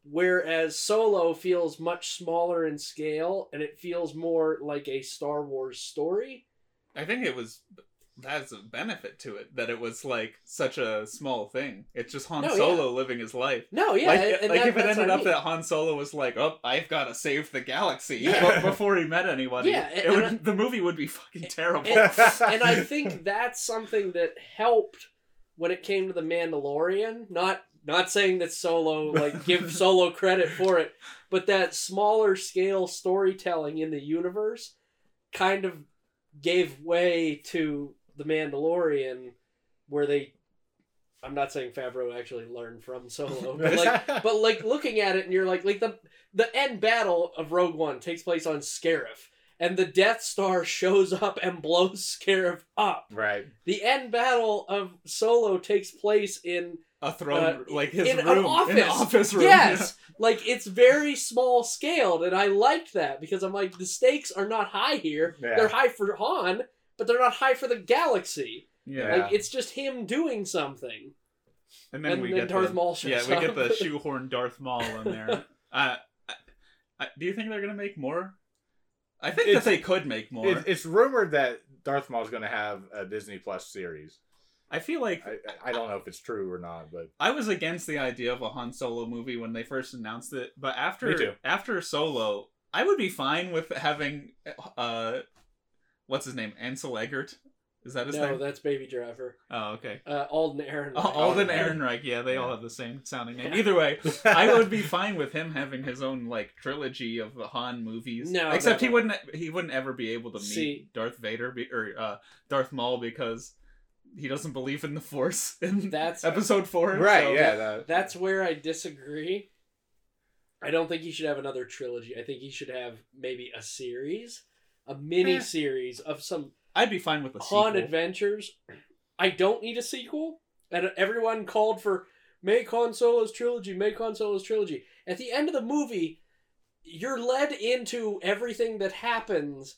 Whereas Solo feels much smaller in scale and it feels more like a Star Wars story. I think it was. That's a benefit to it that it was like such a small thing. It's just Han No, yeah. Solo living his life. No, yeah, like, and like that- if it ended what I up mean. that Han Solo was like, "Oh, I've got to save the galaxy," Yeah. before he met anybody, Yeah, it and would, I- the movie would be fucking terrible. and, and I think that's something that helped when it came to the Mandalorian. Not not saying that Solo like give Solo credit for it, but that smaller scale storytelling in the universe kind of gave way to the Mandalorian, where they. I'm not saying Favreau actually learned from Solo, but like but like looking at it and you're like like the the end battle of Rogue One takes place on Scarif and the Death Star shows up and blows Scarif up. right. The end battle of Solo takes place in a throne, Uh, like his in an office. an office room. yes, like it's very small scaled and I liked that because I'm like the stakes are not high here. Yeah. They're high for Han, but they're not high for the galaxy. yeah. Yeah. Like it's just him doing something. And then and we then get Darth the, Maul shows Yeah, we get the shoehorn Darth Maul in there. Uh, I, I, do you think they're gonna make more? I think It's- that they could make more. It, it's rumored that Darth Maul's going to have a Disney Plus series. I feel like I, I don't know if it's true or not, but I was against the idea of a Han Solo movie when they first announced it, but after too. after Solo, I would be fine with having uh, what's his name, Ansel Elgort. Is that his no, name? No, that's Baby Driver. Oh, okay. Uh, Alden Aaron. Oh, Alden Aaron. Ehrenreich. Yeah, they all have the same sounding name. Either way, I would be fine with him having his own like trilogy of Han movies. No, except no. he wouldn't. He wouldn't ever be able to meet See- Darth Vader be, or uh, Darth Maul because he doesn't believe in the Force in That's Episode Four. right, so- yeah. That, That's where I disagree. I don't think he should have another trilogy. I think he should have maybe a series, a mini series of some I'd be fine with the Han adventures. I don't need a sequel. And everyone called for make Han Solo's trilogy, make Han Solo's trilogy. At the end of the movie, you're led into everything that happens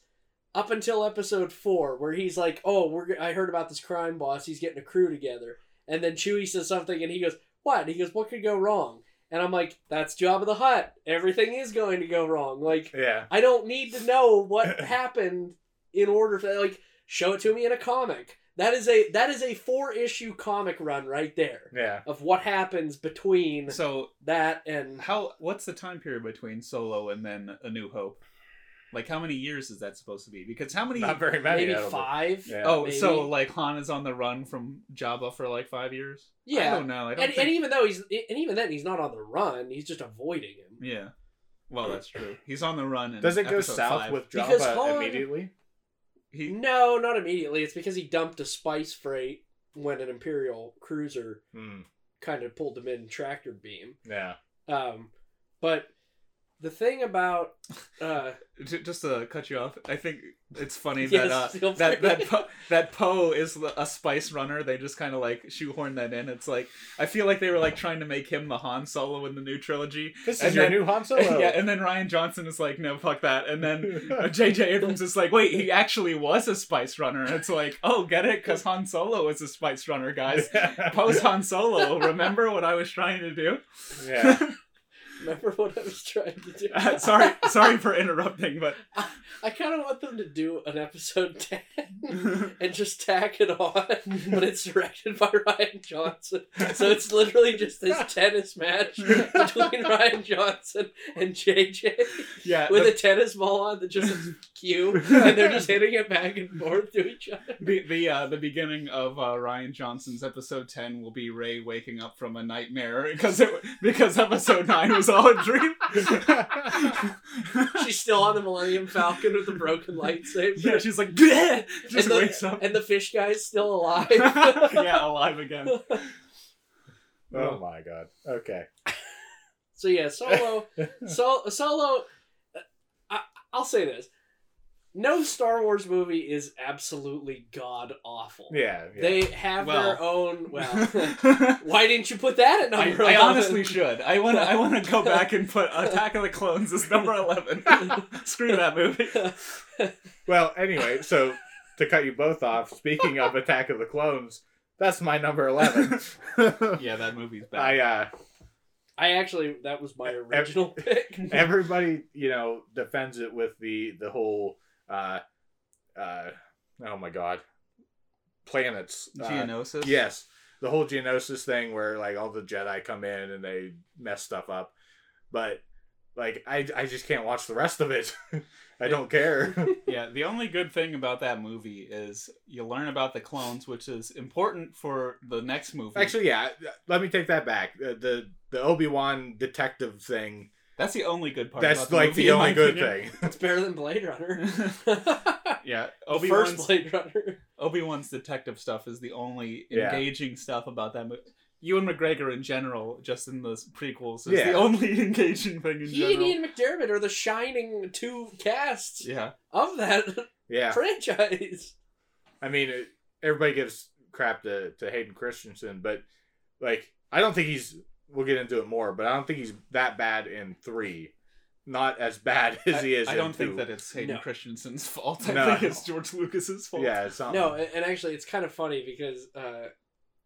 up until episode four, where he's like, "Oh, we're I heard about this crime boss. He's getting a crew together." And then Chewie says something, and he goes, "What?" He goes, "What could go wrong?" And I'm like, "That's Jabba the Hutt. Everything is going to go wrong." Like, yeah. I don't need to know what happened in order for like show it to me in a comic. That is a that is a four issue comic run right there Yeah. of what happens between So that and how? What's the time period between Solo and then A New Hope? Like how many years is that supposed to be? Because how many? Not very many. maybe I don't think. five. Yeah. Oh, maybe. so like Han is on the run from Jabba for like five years? I Yeah. don't know. I don't And, think... and even though he's and even then he's not on the run, he's just avoiding him. Yeah. Well, that's true. He's on the run. In Does it go south five. with Because Jabba Han- immediately? he? No, not immediately. It's because he dumped a spice freight when an Imperial cruiser Hmm. kind of pulled him in tractor beam. Yeah. Um, but the thing about uh, Just to cut you off, I think it's funny Yes, that uh, feel that free. that po- that Poe is a spice runner. They just kind of like shoehorn that in. It's like I feel like they were like trying to make him the Han Solo in the new trilogy. This And is your new Han Solo. yeah, and then Rian Johnson is like, no, fuck that. And then uh, J.J. Abrams is like, wait, he actually was a spice runner. And it's like, oh, get it? Because Han Solo is a spice runner, guys. Post Han Solo. Remember what I was trying to do? yeah. Remember what I was trying to do. Uh, sorry, sorry for interrupting, but I kind of want them to do an episode ten and just tack it on, but it's directed by Rian Johnson. So it's literally just this tennis match between Rian Johnson and JJ yeah, with the, a tennis ball on that just says Q, and they're just hitting it back and forth to each other. the the, uh, the beginning of uh, Rian Johnson's episode ten will be Rey waking up from a nightmare because it because episode nine was all a dream. She's still on the Millennium Falcon with the broken lightsaber. yeah, she's like, "Bleh!" just and the, wakes up. and the fish guy's still alive. yeah, alive again. oh my god. Okay. So yeah, Solo, so, Solo. I, I'll say this: no Star Wars movie is absolutely god awful. Yeah. yeah. They have Well. their own. Well, why didn't you put that at I, number? I 11? honestly should. I want to. I want to go back and put Attack of the Clones as number eleven. Screw that movie. Well, anyway, so to cut you both off, speaking of Attack of the Clones, that's my number eleven. Yeah, that movie's bad. I uh I actually that was my original pick. everybody, you know, defends it with the the whole uh uh oh my god. Planets. Uh, Yes. The whole Geonosis thing where like all the Jedi come in and they mess stuff up. But like I I just can't watch the rest of it. I don't care. Yeah, the only good thing about that movie is you learn about the clones, which is important for the next movie. Actually, yeah, let me take that back. Uh, the the Obi-Wan detective thing, that's the only good part. that's about the like movie, the only good opinion. thing. it's better than Blade Runner. yeah, Obi first Wan's Blade Runner. Obi Wan's detective stuff is the only Yeah. engaging stuff about that movie. Ewan McGregor in general, just in the prequels, is Yeah. the only engaging thing in He and general. Ian McDiarmid are the shining two casts Yeah, of that Yeah, franchise. I mean, it, everybody gives crap to to Hayden Christensen, but like, I don't think he's. We'll get into it more, but I don't think he's that bad in three. Not as bad as he is. I, I in don't think that it's Hayden No. Christensen's fault. I No. think it's George Lucas's fault. Yeah, it's not. No, and and actually, it's kind of funny because uh,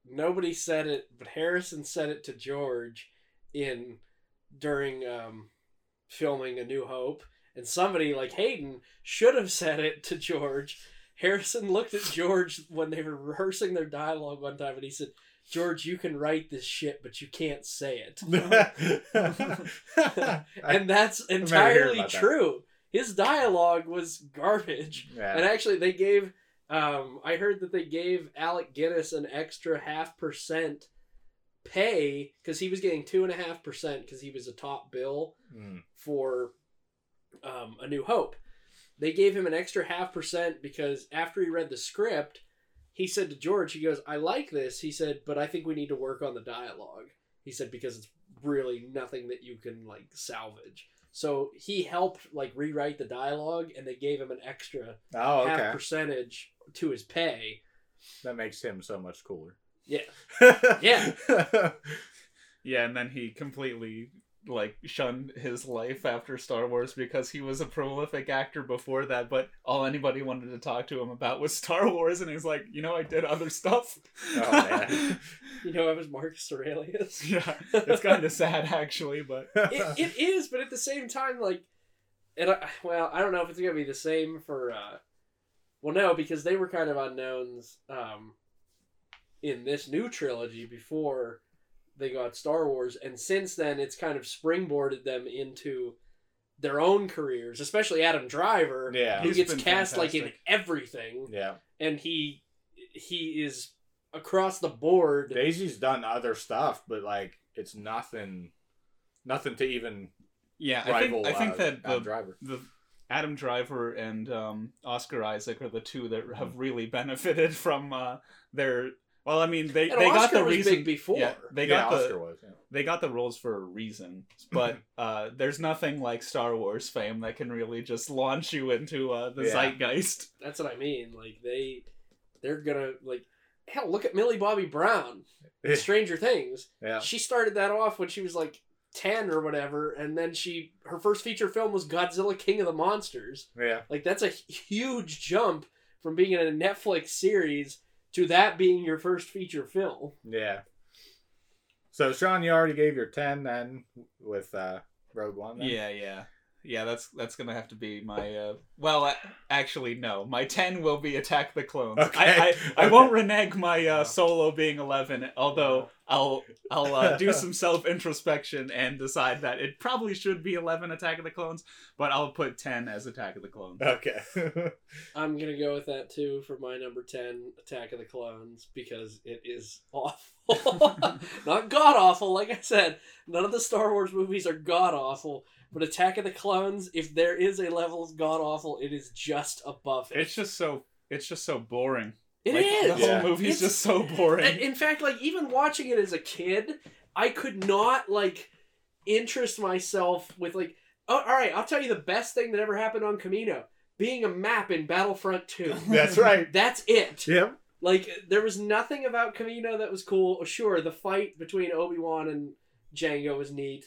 nobody said it, but Harrison said it to George in during um, filming A New Hope, and somebody like Hayden should have said it to George. Harrison looked at George when they were rehearsing their dialogue one time, and he said, "George, you can write this shit, but you can't say it." and that's entirely about that. true. His dialogue was garbage. yeah. And actually, they gave. Um, I heard that they gave Alec Guinness an extra half percent pay because he was getting two and a half percent because he was a top bill Mm. for um, A New Hope. They gave him an extra half percent because after he read the script, he said to George, he goes, I like this. He said, but I think we need to work on the dialogue. He said, because it's really nothing that you can like salvage. So he helped like rewrite the dialogue and they gave him an extra Oh, half percentage to his pay. That makes him so much cooler. Yeah. Yeah. Yeah, and then he completely like shunned his life after Star Wars because he was a prolific actor before that, but all anybody wanted to talk to him about was Star Wars, and he's like, you know, I did other stuff. Oh, man. You know, I was Marcus Aurelius. yeah, it's kind of sad actually, but it, it is, but at the same time, like, and I, well, I don't know if it's gonna be the same for. uh Well, no, because they were kind of unknowns um, in this new trilogy before they got Star Wars, and since then, it's kind of springboarded them into their own careers, especially Adam Driver, yeah. who gets been cast like in everything, Yeah. and he he is across the board. Daisy's done other stuff, but like it's nothing, nothing to even yeah, I think I think uh, that Adam the Driver. the Adam Driver and um, Oscar Isaac are the two that have really benefited from uh, their Well, I mean, they And they got Oscar the was reason big before. Yeah, they yeah, got the Oscar was. Yeah. they got the roles for a reason, but uh, there's nothing like Star Wars fame that can really just launch you into uh, the Yeah. zeitgeist. That's what I mean. Like they, they're gonna like. Hell, look at Millie Bobby Brown, in Stranger Things. yeah. She started that off when she was like ten or whatever, and then she her first feature film was Godzilla King of the Monsters. Yeah. Like that's a huge jump from being in a Netflix series to that being your first feature film. Yeah. So Shawn, you already gave your ten then with uh, Rogue One. Then? Yeah, yeah, yeah. That's that's gonna have to be my. Uh, well, a- actually, no. My ten will be Attack the Clones. Okay. I I, I won't renege my uh, solo being eleven, although I'll I'll uh, do some self introspection and decide that it probably should be eleven Attack of the Clones, but I'll put ten as Attack of the Clones. Okay. I'm gonna go with that too for my number ten, Attack of the Clones, because it is awful. Not god awful, like I said. None of the Star Wars movies are god awful, but Attack of the Clones, if there is a level of god awful, it is just above it. It's just so it's just so boring. It like, is. The whole Yeah. movie's It's- just so boring. In fact, like even watching it as a kid, I could not like interest myself with like. Oh, all right, I'll tell you the best thing that ever happened on Kamino: being a map in Battlefront Two. That's right. That's it. Yep. Like there was nothing about Kamino that was cool. Oh, sure, the fight between Obi Wan and Jango was neat.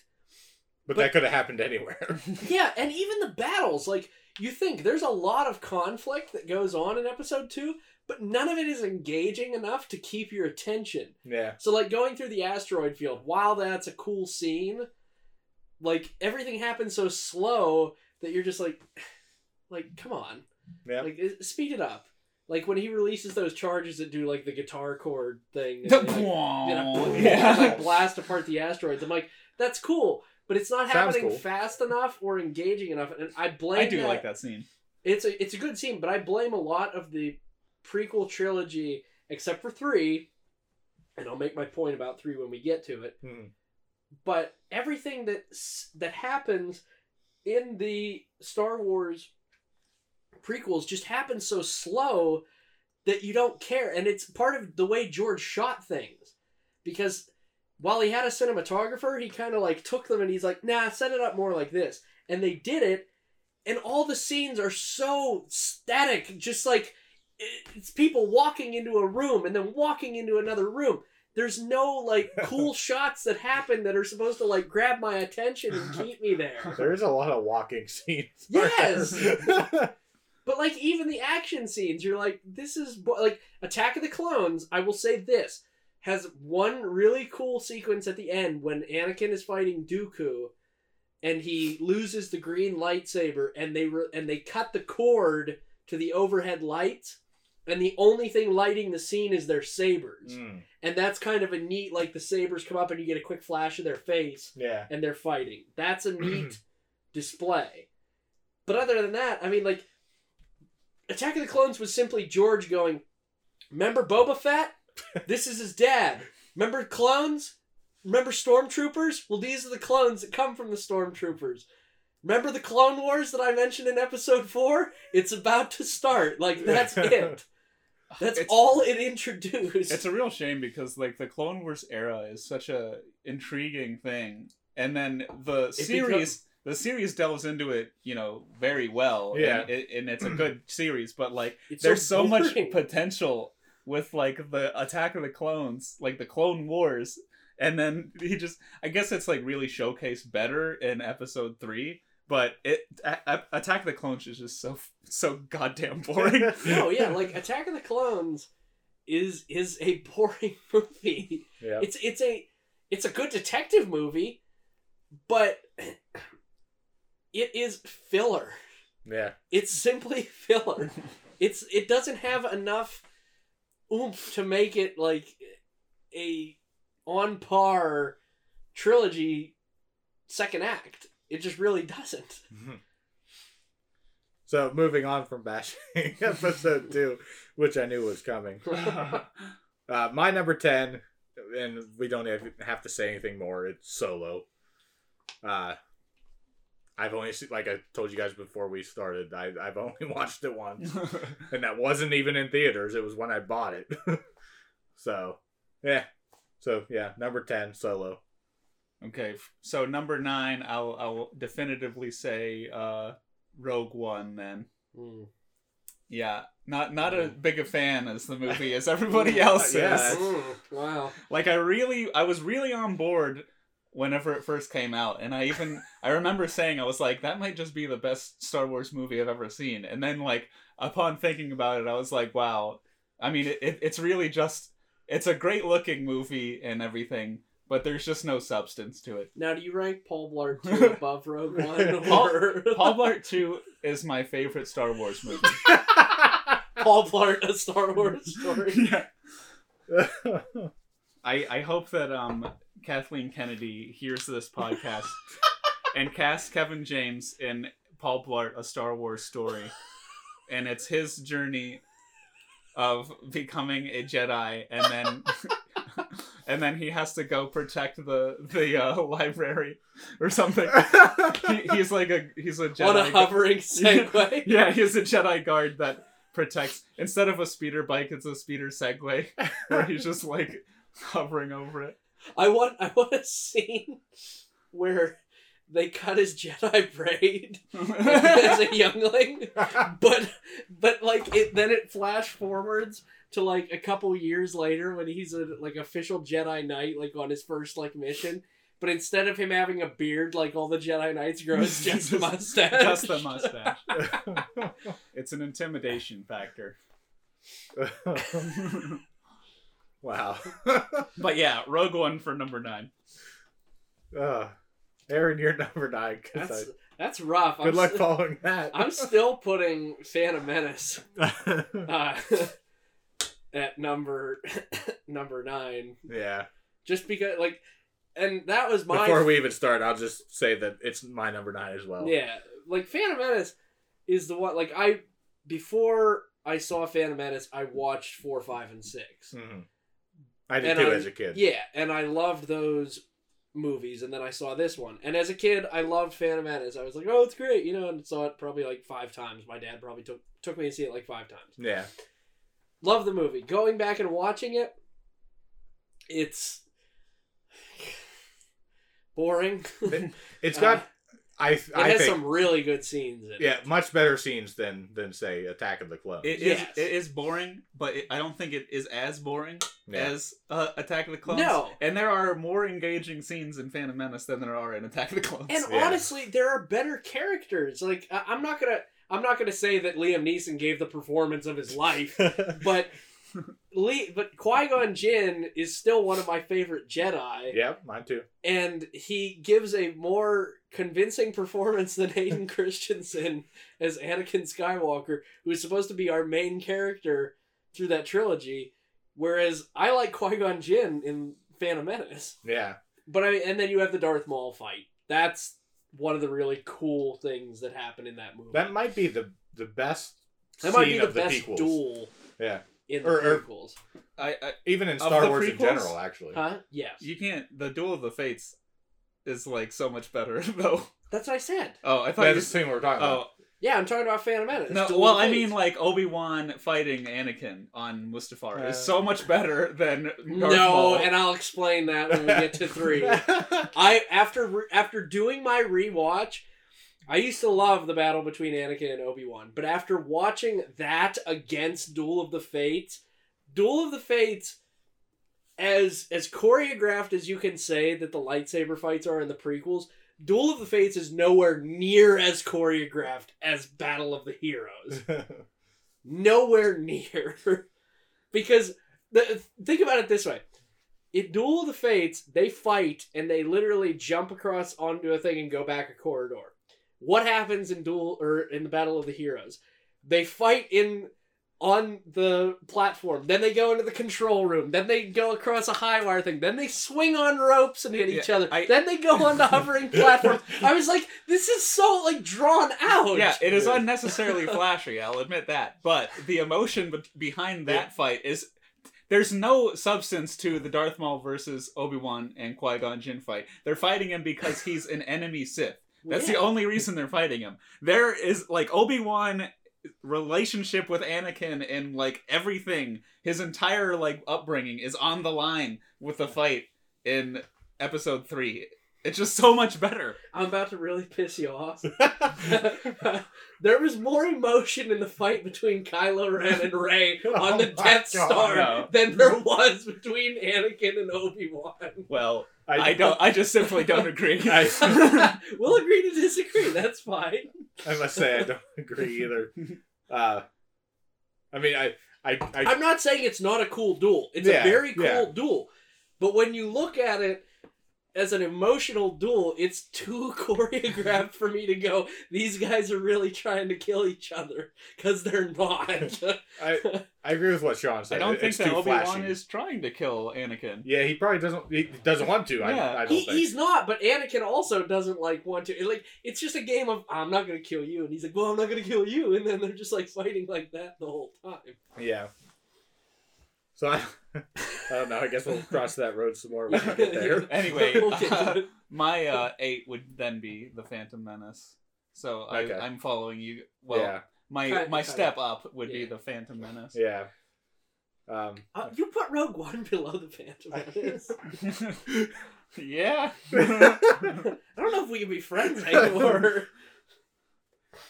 But, But- that could have happened anywhere. Yeah, and even the battles, like you think there's a lot of conflict that goes on in episode 2, but none of it is engaging enough to keep your attention. yeah. So like going through the asteroid field, while that's a cool scene, like everything happens so slow that you're just like like come on. Yeah. Like uh, speed it up. Like when he releases those charges that do like the guitar chord thing. and The they, like, you know, Yeah. like blast apart the asteroids. I'm like, that's cool, but it's not Sounds happening cool. fast enough or engaging enough. And I blame. I do that- like that scene. It's a it's a good scene, but I blame a lot of the prequel trilogy, except for three, and I'll make my point about three when we get to it. Hmm. But everything that that happens in the Star Wars prequels just happen so slow that you don't care, and it's part of the way George shot things, because while he had a cinematographer, he kind of like took them and he's like, nah, set it up more like this, and they did it, and all the scenes are so static, just like it's people walking into a room and then walking into another room. There's no like cool shots that happen that are supposed to like grab my attention and keep me there. There is a lot of walking scenes. Yes! But like even the action scenes, you're like, this is bo-. like Attack of the Clones. I will say this has one really cool sequence at the end when Anakin is fighting Dooku, and he loses the green lightsaber, and they re- and they cut the cord to the overhead lights, and the only thing lighting the scene is their sabers, Mm, and that's kind of a neat like the sabers come up and you get a quick flash of their face yeah. and they're fighting. That's a neat display. But other than that, I mean, like, Attack of the Clones was simply George going, Remember Boba Fett? This is his dad. Remember clones? Remember stormtroopers? Well, these are the clones that come from the stormtroopers. Remember the Clone Wars that I mentioned in episode 4? It's about to start. Like, that's it. That's It's- all it introduced. It's a real shame because like the Clone Wars era is such a intriguing thing, and then the series the series delves into it, you know, very well. Yeah. and, it, and it's a mm. good series. But like, It's there's so, much potential with like the Attack of the Clones, like the Clone Wars, and then he just I guess it's like really showcased better in Episode three. But it a- a- Attack of the Clones is just so so goddamn boring. no, yeah, like Attack of the Clones is is a boring movie. yeah. It's it's a it's a good detective movie, but it is filler. Yeah. It's simply filler. It's it doesn't have enough oomph to make it like a on par trilogy second act. It just really doesn't. So moving on from bashing episode two, which I knew was coming. Uh, my number ten, and we don't have, have to say anything more. It's Solo. Uh, I've only seen, like I told you guys before we started. I, I've only watched it once, and that wasn't even in theaters. It was when I bought it. So, yeah. So yeah, number ten, Solo. Okay, so number nine, I'll I'll definitively say uh, Rogue One. Then, Mm. yeah, not not a big a fan as the movie as everybody else Yeah. is. Mm. Wow. Like I really, I was really on board whenever it first came out, and I even I remember saying I was like, that might just be the best Star Wars movie I've ever seen. And then like upon thinking about it, I was like, wow. I mean, it, it it's really just it's a great looking movie and everything, but there's just no substance to it. Now, do you rank Paul Blart 2 above Rogue One? Paul- Or... Paul Blart Two is my favorite Star Wars movie. Paul Blart, a Star Wars story. yeah. I I hope that um Kathleen Kennedy hears this podcast and casts Kevin James in Paul Blart: A Star Wars Story, and it's his journey of becoming a Jedi, and then and then he has to go protect the the uh, library or something. He, he's like a he's a Jedi. On a hovering Segway. Yeah, he's a Jedi guard that protects. Instead of a speeder bike, it's a speeder Segway, where he's just like hovering over it. I want I want a scene where they cut his Jedi braid as a youngling, but but like it then it flash forwards to like a couple years later when he's a like official Jedi Knight like on his first like mission. But instead of him having a beard like all the Jedi Knights grow, it's just a mustache. Just the mustache. It's an intimidation factor. Wow. But yeah, Rogue One for number nine. uh, Aaron, you're number nine. That's, I- that's rough. good I'm luck st- following that. I'm still putting Phantom Menace uh, at number number nine, yeah. just because like, and that was my Before we even start, I'll just say that it's my number nine as well. yeah, like Phantom Menace is the one like I before I saw Phantom Menace, I watched four, five, and six. Mhm. I did And too I- as a kid. Yeah, and I loved those movies, and then I saw this one, and as a kid, I loved Phantom Menace. I was like, oh, it's great, you know, and saw it probably like five times. My dad probably took took me to see it like five times. Yeah. Love the movie. Going back and watching it, it's boring. it It's got. Uh, I. I has think. some really good scenes in it. yeah, much better scenes than than say Attack of the Clones. It is Yes. it is boring, but it, I don't think it is as boring yeah. as uh, Attack of the Clones. No. and there are more engaging scenes in Phantom Menace than there are in Attack of the Clones. And Yeah. honestly, there are better characters. Like I- I'm not gonna I'm not gonna say that Liam Neeson gave the performance of his life, but Lee, but Qui Gon Jinn is still one of my favorite Jedi, yeah, mine too. and he gives a more convincing performance than Hayden Christensen as Anakin Skywalker, who is supposed to be our main character through that trilogy. Whereas I like Qui Gon Jinn in Phantom Menace, Yeah. but I and then you have the Darth Maul fight. That's one of the really cool things that happened in that movie. That might be the the best. That might be the the best duel Yeah, in the Or- or- prequels. I, I even in Of Star the Wars in prequels? general, actually. Huh? Yes. you can't. The Duel of the Fates is like so much better though. That's what I said. Oh, I thought That's you. the scene we're talking about. Oh Yeah, I'm talking about Phantom Menace. no! Duel Well, the I mean, like Obi Wan fighting Anakin on Mustafar Uh, is so much better than Darth no, Maul. and I'll explain that when we get to three. I after re- after doing my rewatch, I used to love the battle between Anakin and Obi Wan, but after watching that against Duel of the Fates, Duel of the Fates, as as choreographed as you can say that the lightsaber fights are in the prequels, Duel of the Fates is nowhere near as choreographed as Battle of the Heroes. nowhere near. Because the think about it this way. In duel of the fates they fight and they literally jump across onto a thing and go back a corridor what happens in duel or in the battle of the heroes they fight in on the platform then they go into the control room then they go across a high wire thing then they swing on ropes and hit each other I- then they go on the hovering platform i was like this is so like drawn out Yeah, it is unnecessarily flashy. I'll admit that, but the emotion be- behind that Yeah. fight is there's no substance to the Darth Maul versus Obi Wan and Qui Gon Jinn fight. They're fighting him because he's an enemy Sith. That's the only reason they're fighting him. There is like Obi Wan relationship with Anakin and like everything, his entire like upbringing is on the line with the fight in episode three. It's just so much better. I'm about to really piss you off. there was more emotion in the fight between Kylo Ren and Rey oh on the Oh my Death God, Star no. than there was between Anakin and Obi Wan. Well, I don't. I just simply don't agree. I- we'll agree to disagree. That's fine. I must say I don't agree either. Uh, I mean, I, I, I I'm not saying it's not a cool duel. It's Yeah, a very cool yeah. duel. But when you look at it as an emotional duel, it's too choreographed for me to go, these guys are really trying to kill each other. Because they're not. I, I agree with what Shawn said. I don't It- think it's that Obi Wan is trying to kill Anakin. Yeah, he probably doesn't. He doesn't want to. Yeah. I, I don't he, think. he's not, but Anakin also doesn't like want to. Like it's just a game of I'm not gonna kill you, and he's like, well, I'm not gonna kill you, and then they're just like fighting like that the whole time. Yeah. So I, I don't know. I guess we'll cross that road some more when we get there. Anyway, We'll get to. My uh, eight would then be the Phantom Menace. So I, Okay. I'm following you. Well, yeah, my Kinda- my kinda. step up would be the Phantom Menace. yeah. Um, Uh, you put Rogue One below the Phantom Menace. yeah. I don't know if we can be friends anymore.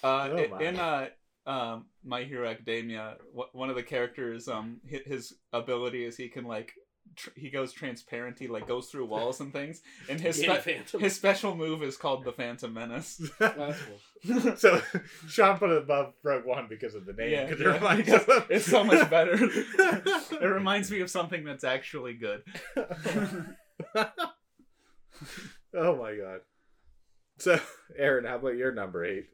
Uh, Oh in uh, um, My Hero Academia, wh- one of the characters, um, hi- his ability is he can like tr- he goes transparent. He like goes through walls and things. And his Yeah, spe- Phantom. his special move is called the Phantom Menace. That's cool. so Shawn put it above Rogue One because of the name. Yeah, because yeah, it reminds because us of- it's so much better. it reminds me of something that's actually good. oh my god. So, Aaron, how about your number eight?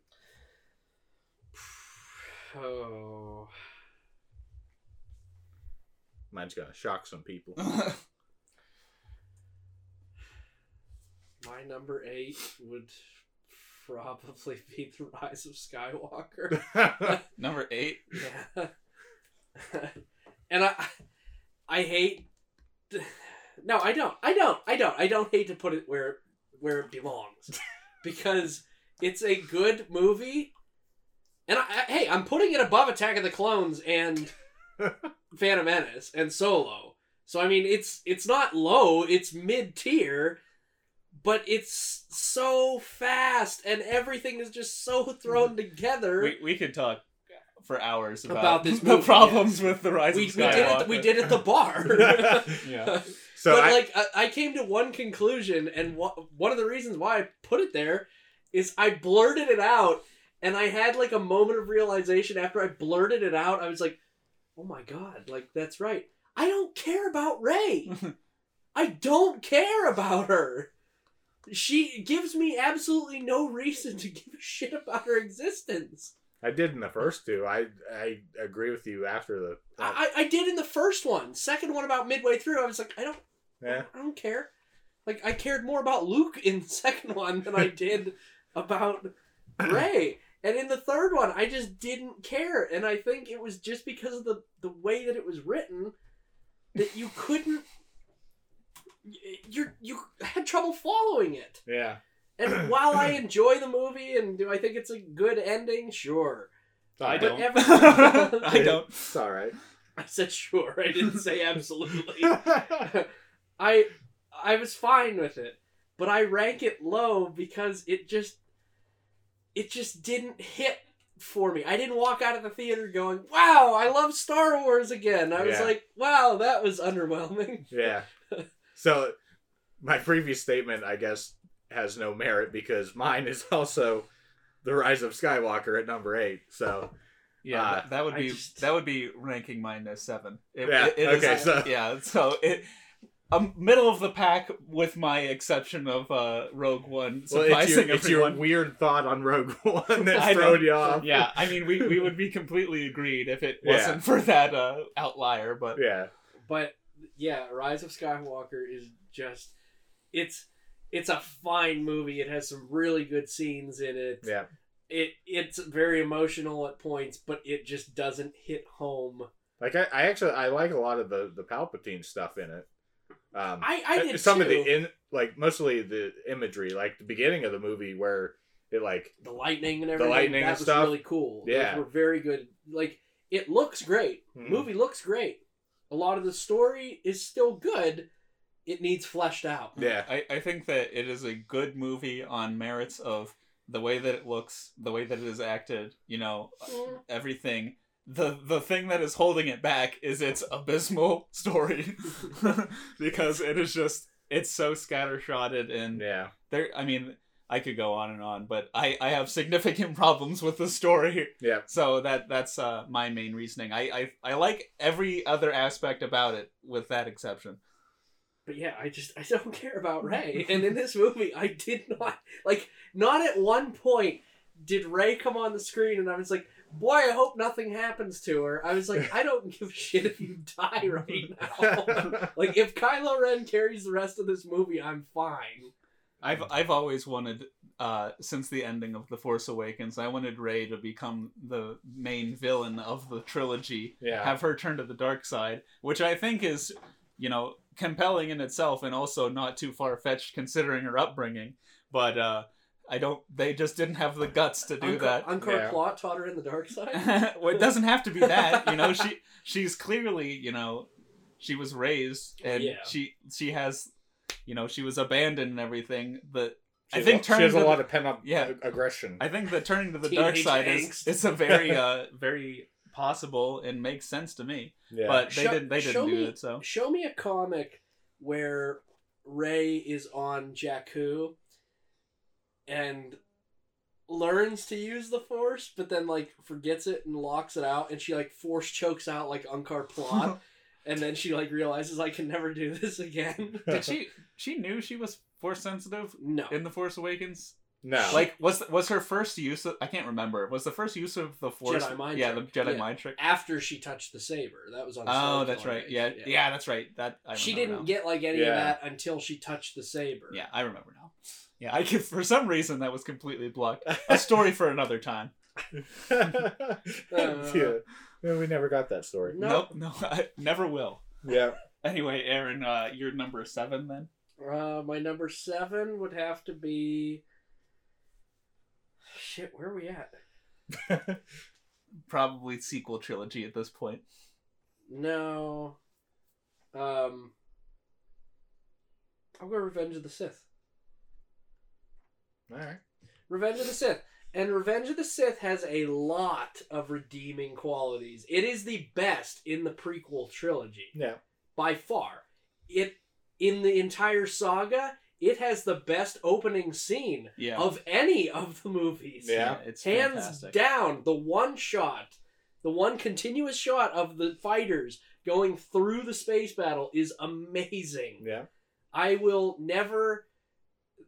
Oh. Mine's gonna shock some people. My number eight would probably be The Rise of Skywalker. Number eight. Yeah. and I I hate No, I don't. I don't. I don't. I don't hate to put it where where it belongs. because it's a good movie. And I, I- hey, I'm putting it above Attack of the Clones and Phantom Menace and Solo. So I mean, it's it's not low, it's mid-tier, but it's so fast and everything is just so thrown together. We, we could talk for hours about, About this the movie, problems with the rise we, of we did it. We did it the bar. Yeah. so but I, like, I, I came to one conclusion, and wha- one of the reasons why I put it there is I blurted it out, and I had like a moment of realization after I blurted it out. I was like, "Oh my god! Like that's right. I don't care about Rey. I don't care about her. She gives me absolutely no reason to give a shit about her existence." I did in the first two. I I agree with you after the. I, uh, I I did in the first one. Second one about midway through, I was like, I don't yeah. I don't care. Like I cared more about Luke in the second one than I did about Rey. And in the third one, I just didn't care. And I think it was just because of the the way that it was written that you couldn't you you had trouble following it. Yeah. And while I enjoy the movie and do I think it's a good ending? Sure. I But don't. every- I don't. It's all right. I said sure. I didn't say absolutely. I I was fine with it, but I rank it low because it just it just didn't hit for me. I didn't walk out of the theater going, "Wow, I love Star Wars again." I was Yeah. like, "Wow, that was underwhelming." yeah. So, my previous statement, I guess, has no merit because mine is also the Rise of Skywalker at number eight. So, Yeah, Uh, that, that would be just- that would be ranking mine as seven. It- Yeah, it- it is- okay, so- yeah, so it um, middle of the pack with my exception of uh, Rogue One well, surprising it's, your, it's your weird thought on Rogue One that's I thrown you off. yeah, I mean we, we would be completely agreed if it wasn't for that uh, outlier, but Yeah. But yeah, Rise of Skywalker is just it's it's a fine movie. It has some really good scenes in it. Yeah. It it's very emotional at points, but it just doesn't hit home. Like I, I actually I like a lot of the the Palpatine stuff in it. Um, I I did some too. of the in like mostly the imagery, like the beginning of the movie where it like the lightning and everything. The lightning that and was stuff. really cool. Yeah. Those were very good. Like it looks great. Mhm. Movie looks great. A lot of the story is still good. It needs fleshed out. yeah, I, I think that it is a good movie on merits of the way that it looks, the way that it is acted, you know, Mm. everything. The the thing that is holding it back is its abysmal story. because it is just it's so scattershotted and yeah, there I mean, I could go on and on, but I, I have significant problems with the story. yeah. So that that's uh, my main reasoning. I, I I like every other aspect about it with that exception. But yeah, I just I don't care about Rey. and in this movie, I did not like not at one point did Rey come on the screen and I was like, boy, I hope nothing happens to her. I was like, I don't give a shit if you die right now. like if Kylo Ren carries the rest of this movie, I'm fine. I've I've always wanted uh, since the ending of the Force Awakens, I wanted Rey to become the main villain of the trilogy. yeah. Have her turn to the dark side, which I think is, you know, compelling in itself and also not too far fetched considering her upbringing. But uh, I don't. They just didn't have the guts to do Unkar, that. Unkar Yeah. Plutt taught her in the dark side. well, it doesn't have to be that. You know, she she's clearly, you know, she was raised and Yeah. she she has, you know, she was abandoned and everything. But She I think a- she turning has a to lot the- of pent up Yeah. aggression. I think that turning to the dark Teenage side is it's a very uh very possible and makes sense to me. yeah. But they Show- didn't they didn't do me- it. So Show me a comic where Rey is on Jakku and learns to use the Force, but then like forgets it and locks it out, and she like force chokes out like Unkar Plutt, and then she like realizes I can never do this again. did she she knew she was force sensitive No, in the Force Awakens? no. Like was was her first use of I can't remember. Was the first use of the force Jedi mind Yeah, trick. the Jedi Yeah. mind trick. after she touched the saber, that was on. Oh, Star that's right. Age. Yeah, yeah, that's right. That I she didn't now. get like any Yeah. of that until she touched the saber. Yeah, I remember now. Yeah, I could, for some reason that was completely blocked. A story for another time. yeah. Yeah, we never got that story. No. Nope, no, I never will. Yeah. Anyway, Aaron, uh, you're number seven then. Uh, my number seven would have to be. Shit, where are we at? Probably sequel trilogy at this point. No. Um. I'll go Revenge of the Sith. All right. Revenge of the Sith. And Revenge of the Sith has a lot of redeeming qualities. It is the best in the prequel trilogy. Yeah. by far. It in the entire saga, it has the best opening scene Yeah. of any of the movies. Yeah. it's Hands fantastic. down, the one shot, the one continuous shot of the fighters going through the space battle is amazing. Yeah. I will never,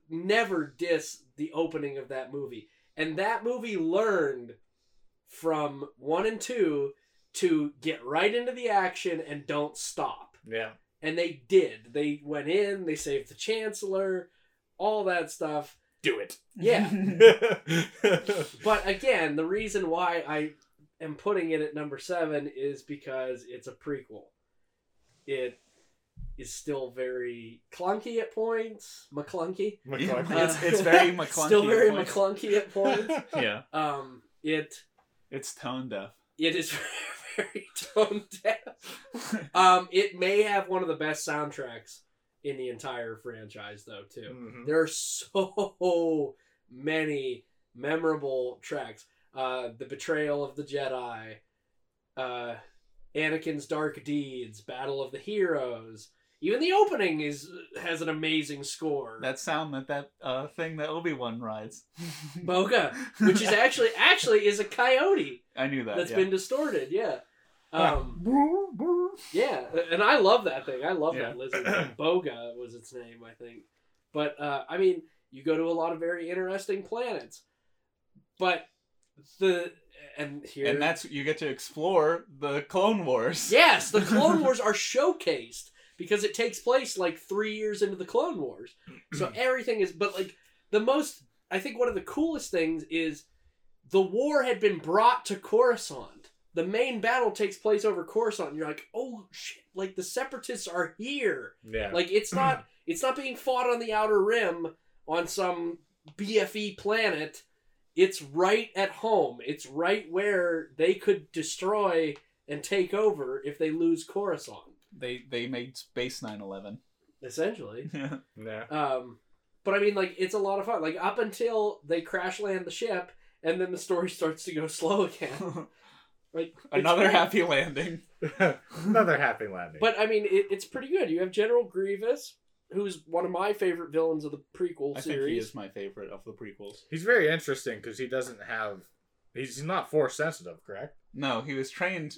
never diss the opening of that movie. And that movie learned from one and two to get right into the action and don't stop. Yeah. And they did. They went in, they saved the Chancellor, all that stuff. Do it. Yeah. But again, the reason why I am putting it at number seven is because it's a prequel. It is still very clunky at points. McClunky. Yeah, McClunky. it's, it's very McClunky. Still very at. McClunky at points. Yeah, Um, it it's tone deaf. it is very tone deaf. Um, it may have one of the best soundtracks in the entire franchise, though. Too. Mhm. There are so many memorable tracks. Uh, the betrayal of the Jedi, uh, Anakin's dark deeds, Battle of the Heroes. Even the opening is has an amazing score. That sound that that uh, thing that Obi Wan rides. Boga, which is actually actually is a coyote I knew that. that's yeah. been distorted. Yeah. Um, yeah, and I love that thing. I love that lizard. Boga was its name, I think. But uh, I mean, you go to a lot of very interesting planets, but the and here and that's you get to explore the Clone Wars. yes, the Clone Wars are showcased because it takes place like three years into the Clone Wars. So everything is, but like the most, I think one of the coolest things is the war had been brought to Coruscant. The main battle takes place over Coruscant. And you're like, oh shit! Like the Separatists are here. Yeah. Like it's not, it's not being fought on the Outer Rim on some BFE planet. it's right at home. It's right where they could destroy and take over if they lose Coruscant. They they made Space 911. Essentially. Yeah. yeah. Um, but I mean, like, it's a lot of fun. Like, up until they crash land the ship, and then the story starts to go slow again. Like, Another great. happy landing. Another happy landing. But I mean, it, it's pretty good. You have General Grievous, who's one of my favorite villains of the prequel I think he series. is my favorite of the prequels. he's very interesting because he doesn't have. He's not force sensitive, correct? No, he was trained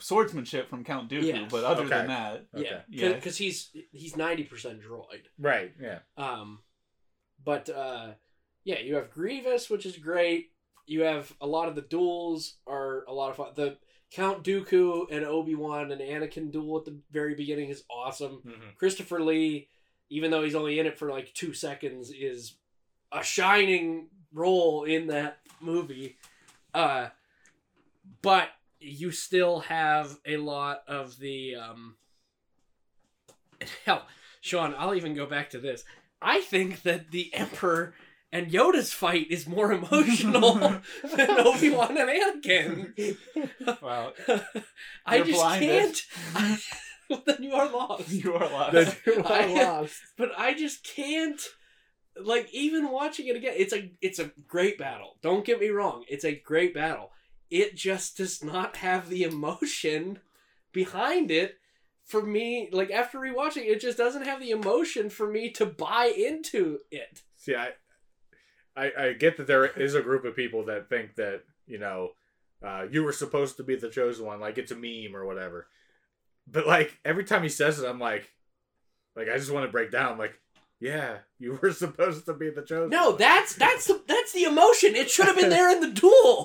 swordsmanship from Count Dooku, Yes. but other Okay. than that, Yeah, Yeah. because he's he's ninety percent droid. Right. Yeah. Um, but uh, yeah, you have Grievous, which is great. You have a lot of the duels are a lot of fun. The Count Dooku and Obi Wan and Anakin duel at the very beginning is awesome. Mm-hmm. Christopher Lee, even though he's only in it for like two seconds, is a shining role in that movie. Uh, but you still have a lot of the um, hell, Shawn. I'll even go back to this. I think that the Emperor and Yoda's fight is more emotional than Obi Wan and Anakin. Wow, I You're just blinded. can't. then you are lost. you are lost. The two are I- lost. but I just can't like even watching it again it's a it's a great battle don't get me wrong it's a great battle it just does not have the emotion behind it for me like after rewatching it just doesn't have the emotion for me to buy into it See, I, I, I get that there is a group of people that think that you know, uh, you were supposed to be the chosen one, like it's a meme or whatever. But like every time he says it, I'm like, like I just want to break down. Like, yeah, you were supposed to be the chosen. no that's that's the that's the emotion it should have been there in the duel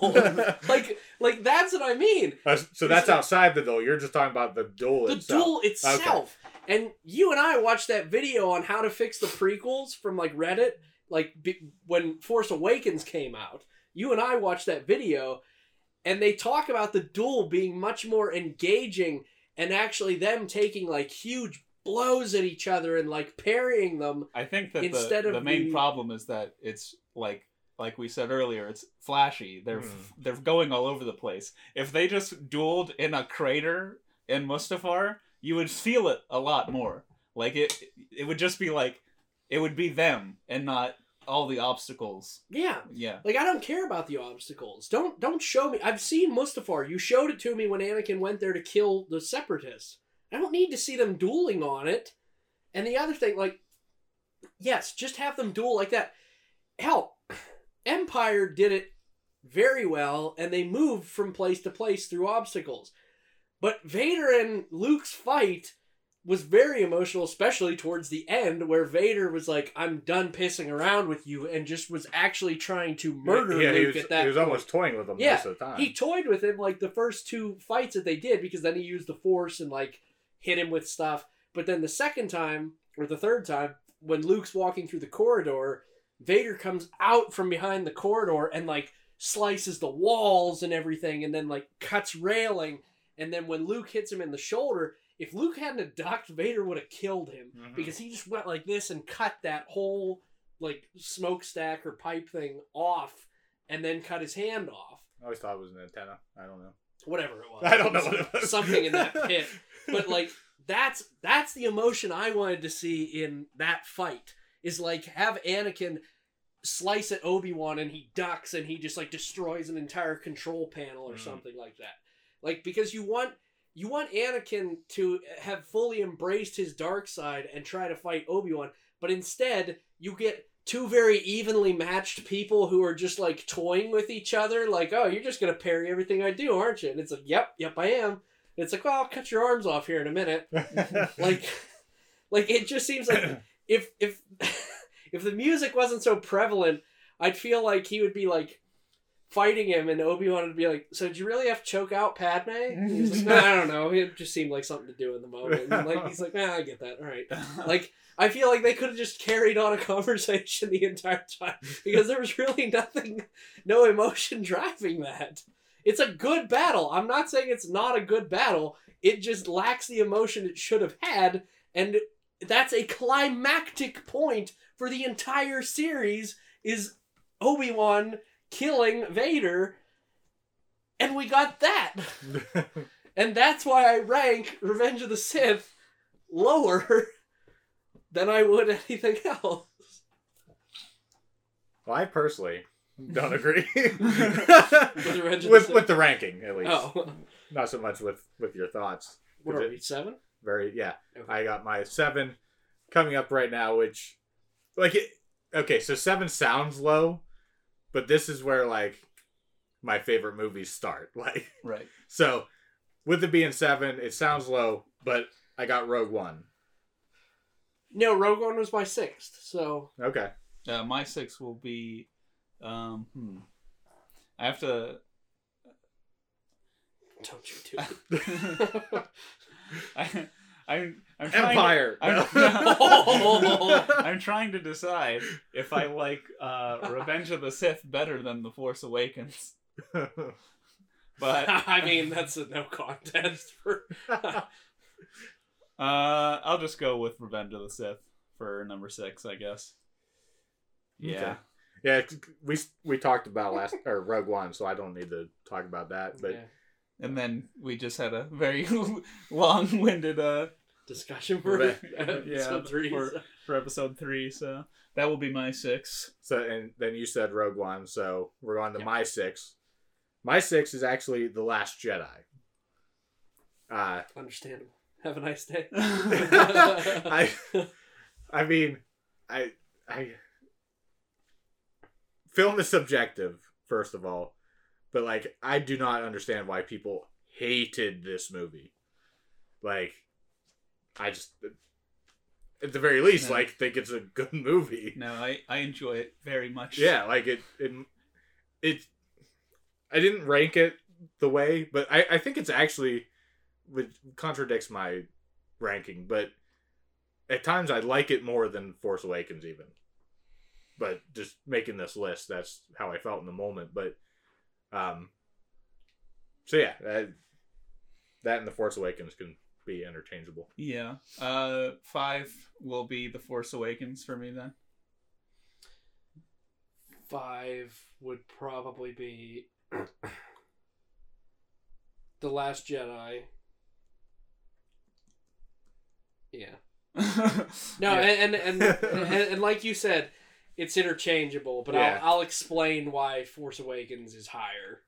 like like that's what i mean Uh, so that's outside the duel. You're just talking about the duel the itself. duel itself. And you and I watched that video on how to fix the prequels from like Reddit, like when Force Awakens came out. You and I watched that video, and they talk about the duel being much more engaging and actually them taking like huge blows at each other and like parrying them. I think that Instead the, of the main the- problem is that it's like like we said earlier, it's flashy. They're Hmm. they're going all over the place. If they just dueled in a crater in Mustafar, you would feel it a lot more. Like it it would just be like it would be them and not all the obstacles. Yeah. Yeah. Like I don't care about the obstacles. Don't don't show me. I've seen Mustafar. You showed it to me when Anakin went there to kill the separatists. I don't need to see them dueling on it. And the other thing, like, yes, just have them duel like that. Hell, Empire did it very well, and they moved from place to place through obstacles. But Vader and Luke's fight was very emotional, especially towards the end, where Vader was like, "I'm done pissing around with you," and just was actually trying to murder yeah, Luke was, at that. he was point. almost toying with him Yeah, most of the time. He toyed with him like the first two fights that they did because then he used the force and like hit him with stuff. But then the second time or the third time, when Luke's walking through the corridor, Vader comes out from behind the corridor and like slices the walls and everything and then like cuts railing. And then when Luke hits him in the shoulder, if Luke hadn't ducked, Vader would have killed him Mhm. because he just went like this and cut that whole like smokestack or pipe thing off and then cut his hand off I always thought it was an antenna. I don't know. whatever it was. I don't know what it was. Something in that pit. But like that's that's the emotion I wanted to see in that fight. Is like have Anakin slice at Obi-Wan and he ducks and he just like destroys an entire control panel or Mhm. something like that. Like because you want you want Anakin to have fully embraced his dark side and try to fight Obi-Wan, but instead you get two very evenly matched people who are just like toying with each other like oh you're just gonna parry everything i do aren't you and it's like yep yep i am it's like well i'll cut your arms off here in a minute. Like like it just seems like if if if the music wasn't so prevalent i'd feel like he would be like fighting him and obi-wan would be like so did you really have to choke out padme? And he like "Nah, i don't know. It just seemed like something to do in the moment. And like he's like nah, i get that. All right. Like I feel like they could have just carried on a conversation the entire time because there was really nothing, no emotion driving that. It's a good battle. I'm not saying it's not a good battle. It just lacks the emotion it should have had, and that's a climactic point for the entire series. Is Obi Wan killing Vader, and we got that. And that's why I rank Revenge of the Sith lower than I would anything else. well, I personally don't agree Revenge of the with with the ranking at least. Oh, Not so much with with your thoughts. what Is are it- we, seven? Very yeah. Okay. I got my seven coming up right now, which like it. Okay, so seven sounds low, but this is where like my favorite movies start. Like Right. so, with it being seven, it sounds low, but I got Rogue One. No, Rogue One was my sixth, so Okay. Uh, my six will be. Um, hmm. I have to. don't you do it. I, I'm. I'm trying Empire. I'm, No. I'm trying to decide if I like uh, Revenge of the Sith better than The Force Awakens. But I mean, that's a no contest for. uh, I'll just go with Revenge of the Sith for number six, I guess. Yeah. Okay. Yeah, we we talked about last or Rogue One, so I don't need to talk about that. But Yeah. And then we just had a very long-winded uh, discussion for Right. episode Yeah, three. for- for episode three, so that will be my six. So and then you said Rogue One, so we're on to Yep. my six. My six is actually The Last Jedi. Uh Understandable. Have a nice day. I I mean I I film is subjective, first of all. But like I do not understand why people hated this movie. Like I just at the very least No. like think it's a good movie. no, I, I enjoy it very much. Yeah, like it, it, it. I didn't rank it the way, but I, I think it's actually, which contradicts my ranking. But at times I like it more than Force Awakens, even. But just making this list, that's how I felt in the moment. But, um. So yeah, that, that and the Force Awakens can be interchangeable. Yeah. Uh, five will be The Force Awakens for me then. Five would probably be The Last Jedi. Yeah. No, Yeah. and, and, and and and like you said, it's interchangeable. But Yeah. I'll I'll explain why Force Awakens is higher.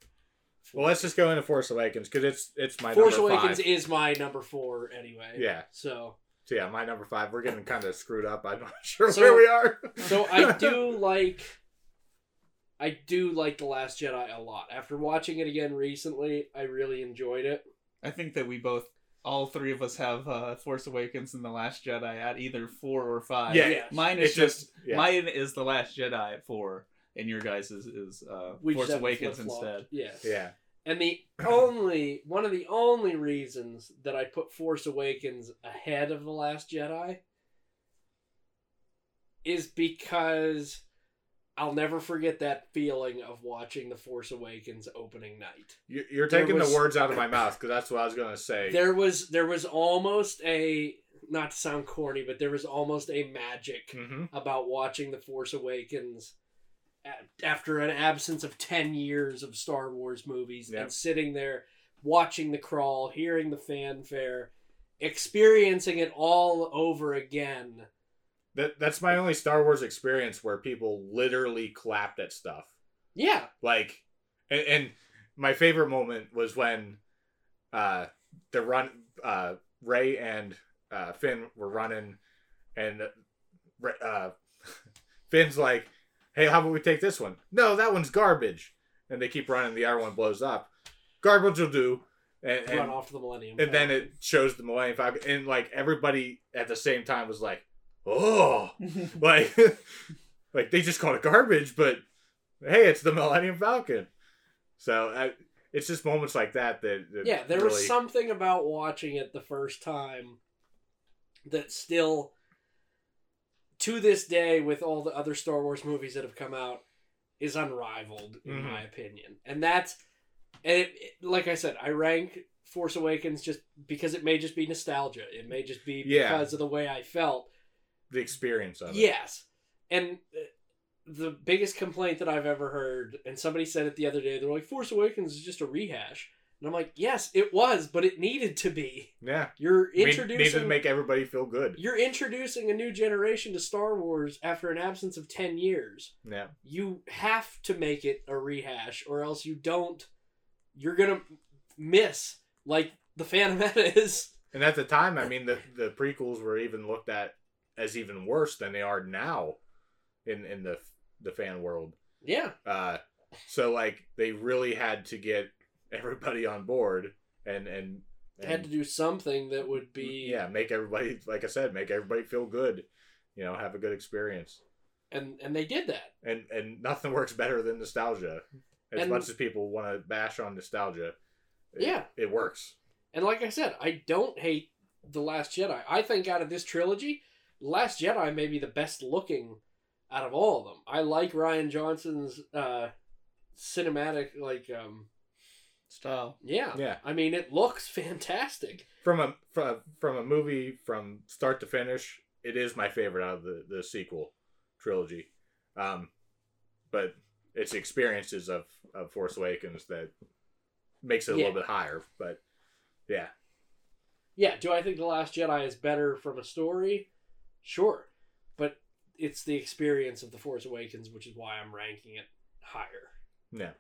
Well, let's just go into Force Awakens because it's it's my Force number Awakens five. is my number four anyway. Yeah. So So yeah, my number five. We're getting kind of screwed up. I'm not sure So- where we are. so I do like I do like The Last Jedi a lot. After watching it again recently, I really enjoyed it. I think that we both, all three of us, have uh, Force Awakens and The Last Jedi at either four or five. Yeah, Yeah. Mine is It's just, just- yeah. mine is The Last Jedi at four, and your guys is, is uh, We Force Awakens instead. Yes. Yeah. And the only one of the only reasons that I put Force Awakens ahead of The Last Jedi is because I'll never forget that feeling of watching The Force Awakens opening night. You- You're taking was- the words out of my mouth because that's what I was gonna say. There was there was almost a not to sound corny, but there was almost a magic hmm about watching The Force Awakens after an absence of 10 years of Star Wars movies Yep. and sitting there watching the crawl, hearing the fanfare, experiencing it all over again. That that's my only Star Wars experience where people literally clapped at stuff. Yeah. Like, and, and my favorite moment was when, uh, the run, uh, Rey and uh, Finn were running, and uh, uh, Finn's like, "Hey, how about we take this one? No, that one's garbage." And they keep running. The other one blows up. Garbage will do. And, Run and, off to the Millennium. and then it shows the Millennium Falcon, and like everybody at the same time was like, "Oh!" like like they just called it garbage but hey it's the millennium falcon so I, it's just moments like that that, that Yeah, there really, was something about watching it the first time that still, to this day, with all the other Star Wars movies that have come out, is unrivaled in Mhm. my opinion. And that's, and it, it- like I said, I rank Force Awakens just because it may just be nostalgia. It may just be Yeah. because of the way I felt. The experience of it Yes, and uh, the biggest complaint that I've ever heard, and somebody said it the other day. They're like, "Force Awakens is just a rehash," and I'm like, "Yes, it was, but it needed to be. Yeah. You're We introducing to make everybody feel good. you're introducing a new generation to Star Wars after an absence of ten years. Yeah. You have to make it a rehash, or else you don't. You're gonna miss like the Phantom Menace. And at the time, I mean, the the prequels were even looked at as even worse than they are now, in in the the fan world. Yeah, Uh, so like they really had to get everybody on board and and, and had to do something that would be yeah make everybody like I said make everybody feel good, you know, have a good experience. and and they did that. And and nothing works better than nostalgia. As And- much as people want to bash on nostalgia, it, Yeah. it works. And like I said, I don't hate The Last Jedi. I think out of this trilogy, Last Jedi may be the best looking out of all of them. I like Rian Johnson's uh cinematic like um Style. yeah. Yeah. I mean it looks fantastic. From a from from a movie from start to finish, it is my favorite out of the the sequel trilogy. Um, but it's the experiences of of Force Awakens that makes it a Yeah. little bit higher. But yeah, Yeah, do I think The Last Jedi is better from a story? Sure. But it's the experience of The Force Awakens which is why I'm ranking it higher. yeah,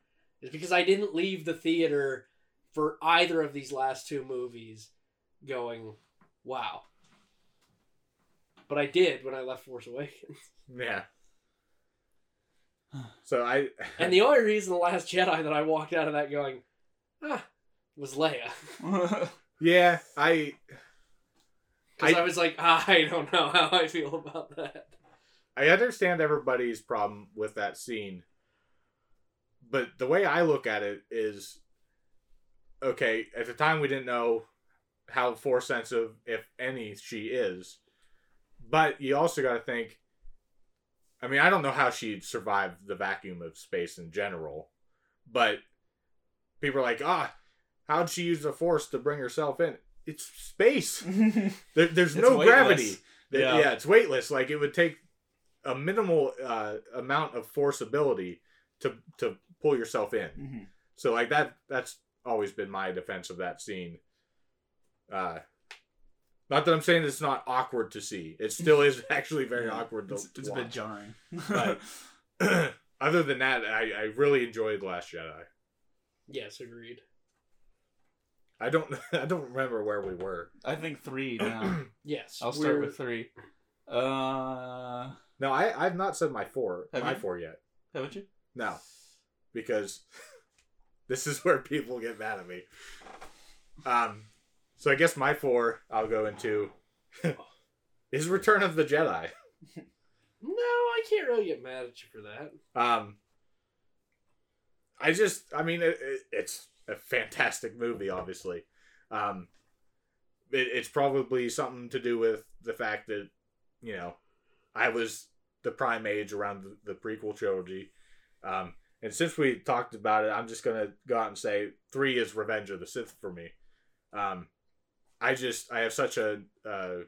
is because I didn't leave the theater for either of these last two movies going, wow. But I did when I left Force Awakens. yeah. So I And the only reason The Last Jedi that I walked out of that going, ah, was Leia. yeah I Because I- I, was like, ah, I don't know how I feel about that. I understand everybody's problem with that scene, but the way I look at it is okay, at the time we didn't know how force sensitive, if any, she is. But you also got to think I mean, I don't know how she'd survive the vacuum of space in general, but people are like, ah, how'd she use the force to bring herself in? It's space. There, there's It's no weightless. gravity. There- Yeah. yeah. it's weightless. Like it would take a minimal uh, amount of force ability to to pull yourself in. Mhm. So like that that's always been my defense of that scene. Uh not that I'm saying it's not awkward to see. It still is actually very Yeah. awkward to, It's, to it's a bit jarring. But other than that, I, I really enjoyed Last Jedi. Yes, agreed. I don't I don't remember where we were. I think three now. Yes. I'll start we're- with three. Uh, No, I I've not said my four Have my you? four yet. haven't you? No, because this is where people get mad at me. Um, so I guess my four I'll go into is Return of the Jedi. No, I can't really get mad at you for that. Um, I just, I mean, it, it, it's a fantastic movie, obviously. Um, it, it's probably something to do with the fact that, you know, I was the prime age around the, the prequel trilogy. Um, and since we talked about it, I'm just going to go out and say three is Revenge of the Sith for me. Um, I just, I have such a uh,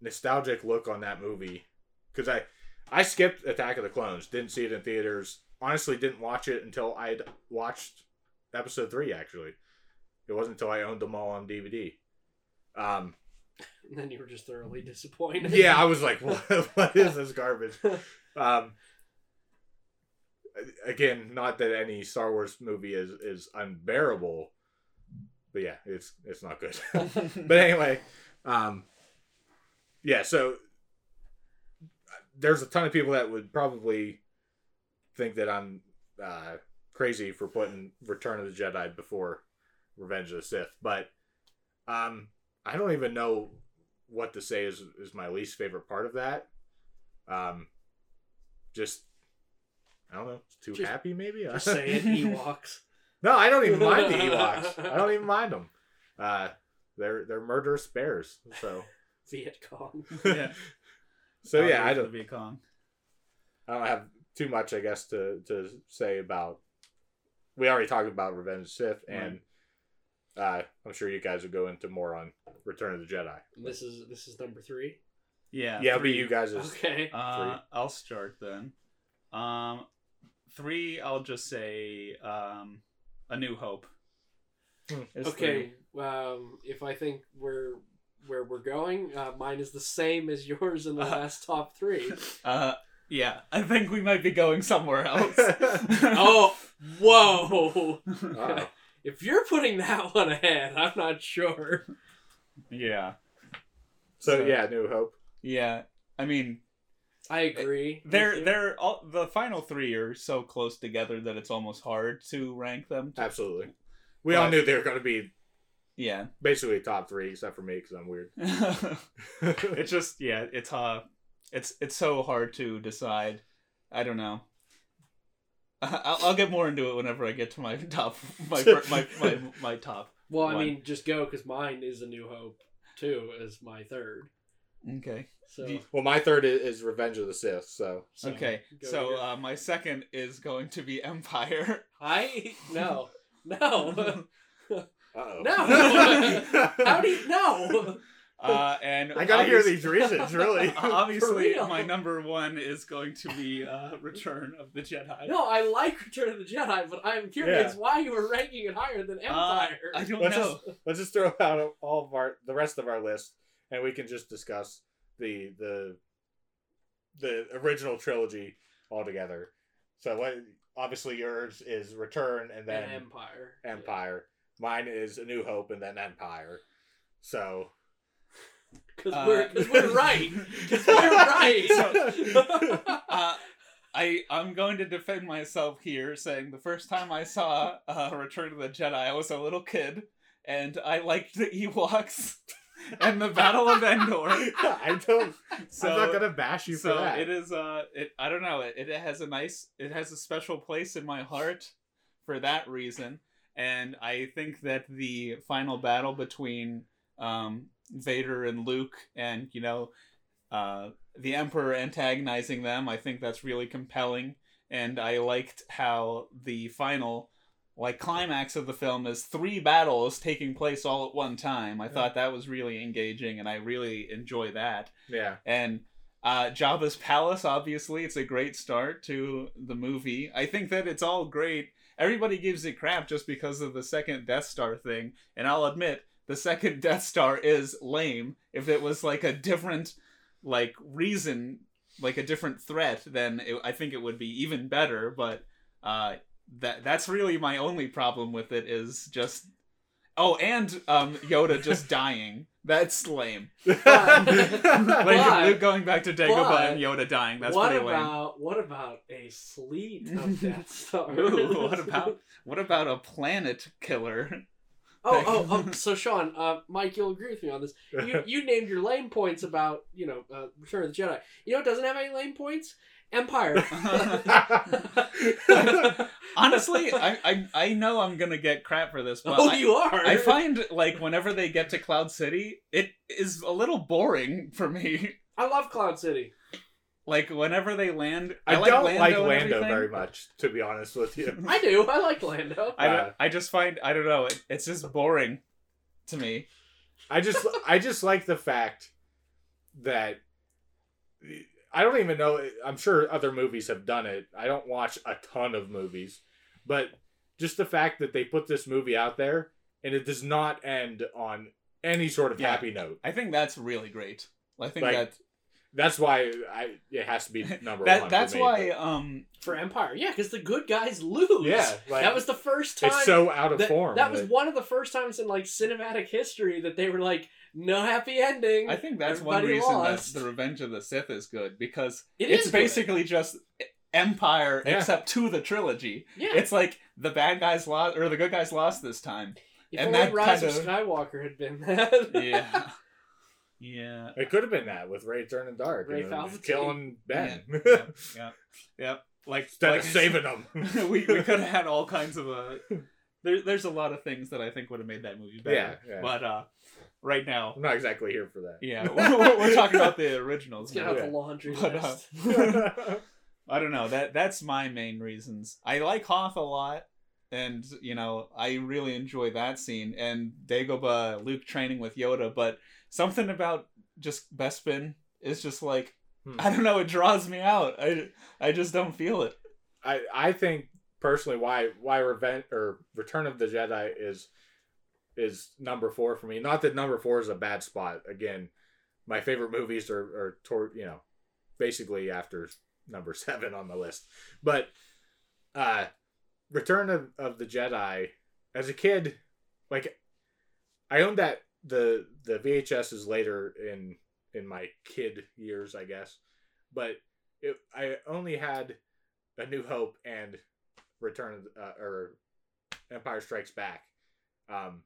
nostalgic look on that movie because I, I skipped Attack of the Clones. Didn't see it in theaters. Honestly, didn't watch it until I'd watched episode three. Actually, it wasn't until I owned them all on DVD. Um, And then you were just thoroughly disappointed. yeah, I was like, "What? What is this garbage?" Um, again, not that any Star Wars movie is is unbearable, but yeah, it's it's not good. but anyway, um, yeah. So there's a ton of people that would probably think that I'm uh, crazy for putting Return of the Jedi before Revenge of the Sith, but um, I don't even know what to say is is my least favorite part of that. Um, just I don't know, too Just- happy maybe. Just say it, Ewoks. No, I don't even mind the Ewoks. I don't even mind them. Uh, they're they're murderous bears. So Viet Cong. yeah. so I'll yeah, I don't Viet Cong. I don't have too much I guess to to say about. We already talked about Revenge of the Sith, and uh, I'm sure you guys will go into more on Return of the Jedi. This is this is number three. Yeah. Yeah, but you guys is Okay. Uh, I'll start then. Um, three, I'll just say um, A New Hope. Hmm. Is Okay, um, if I think we're where we're going, uh, mine is the same as yours in the Uh, last top three. three. Uh, yeah, I think we might be going somewhere else. oh, whoa! Uh-oh. If you're putting that one ahead, I'm not sure. yeah, So So- yeah, New Hope. yeah. I mean, I agree. they're they're all the final three are so close together that it's almost hard to rank them. Absolutely. We all knew they were going to be Yeah. basically top three, except for me because I'm weird. it's just yeah, it's uh, it's it's so hard to decide. I don't know. I'll, I'll get more into it whenever I get to my top my my my, my top. Well, I one. mean, just go because mine is a New Hope too as my third. Okay. So, Do- well, my third is, is Revenge of the Sith. So so Okay. So uh, my second is going to be Empire. I no no Uh-oh. No! how do you no? Uh, and I gotta hear these reasons, really. Obviously, real. my number one is going to be uh, Return of the Jedi. No, I like Return of the Jedi, but I'm curious Yeah. why you were ranking it higher than Uh, Empire. I don't Let's know. just let's just throw out all of our the rest of our list, and we can just discuss the the the original trilogy altogether. So what? Obviously, yours is Return, and then and Empire. Empire. Mine is A New Hope, and then Empire. So Because Uh, we're, cause we're right. Because we're right. Uh, I I'm going to defend myself here, saying the first time I saw uh, Return of the Jedi, I was a little kid, and I liked the Ewoks and the Battle of Endor. I don't. So I'm not gonna bash you so for that. it is uh it I don't know it, it has a nice it has a special place in my heart for that reason and I think that the final battle between um Vader and Luke and you know uh the Emperor antagonizing them I think that's really compelling and I liked how the final like climax of the film is three battles taking place all at one time. I Yeah. thought that was really engaging and I really enjoy that. yeah. And uh, Jabba's palace, obviously, it's a great start to the movie. I think that it's all great. Everybody gives it crap just because of the second Death Star thing, and I'll admit the second Death Star is lame. If it was like a different, like reason, like a different threat, then it, I think it would be even better. But uh, that that's really my only problem with it is just. Oh, and um, Yoda just dying. That's lame. But- Like But- Luke going back to Dagobah but and Yoda dying. That's what pretty lame. about what about a fleet of Death Stars? Ooh, what about what about a planet killer? Oh, oh, oh. So Shawn, uh, Mike, you'll agree with me on this. You you named your lame points about you know uh, Return of the Jedi. You know it doesn't have any lame points? Empire. Honestly, I, I I know I'm gonna get crap for this, but oh, I, you are. I find like whenever they get to Cloud City, it is a little boring for me. I love Cloud City. Like whenever they land, I, I, like don't Lando like Lando very much, to be honest with you. I do. I like Lando. I, don't- Uh, I just find I don't know. It, it's just boring to me. I just I just like the fact that I don't even know I'm sure other movies have done it. I don't watch a ton of movies, but just the fact that they put this movie out there and it does not end on any sort of Yeah. happy note. I think that's really great. I think Like, that That's why I it has to be number that one. that's for me, why but- um For Empire, yeah, because the good guys lose. yeah, like, that was the first time. it's so out of that, form. that was one of the first times in like cinematic history that they were like, no happy ending. I think that's one reason lost. that the Revenge of the Sith is good because It it's is good. basically just Empire Yeah. except to the trilogy. yeah. It's like the bad guys lost or the good guys lost this time. if and only that Rise of kinda- Skywalker had been that. Yeah. Yeah. It could have been that with Rey turning dark, Rey and then Palpatine. killing Ben Yep. Yep. Yep. Like instead like of saving him. we we could have had all kinds of uh there, there's a lot of things that I think would have made that movie better. Yeah, yeah. But uh right now I'm not exactly here for that. yeah, we're, we're talking about the originals. Get now. out Yeah. the laundry But, uh. I don't know. That that's my main reasons. I like Hoth a lot, and you know I really enjoy that scene and Dagobah Luke training with Yoda. But something about just Bespin is just like Hmm. I don't know. It draws me out. I I just don't feel it. I I think personally why why Revenge or Return of the Jedi is is number four for me. Not that number four is a bad spot. Again, my favorite movies are are toward you know basically after number seven on the list. But uh Return of, of the Jedi as a kid, like I owned that the the VHS is later in in my kid years, I guess. But it I only had A New Hope and Return of the, uh, or Empire Strikes Back. Um,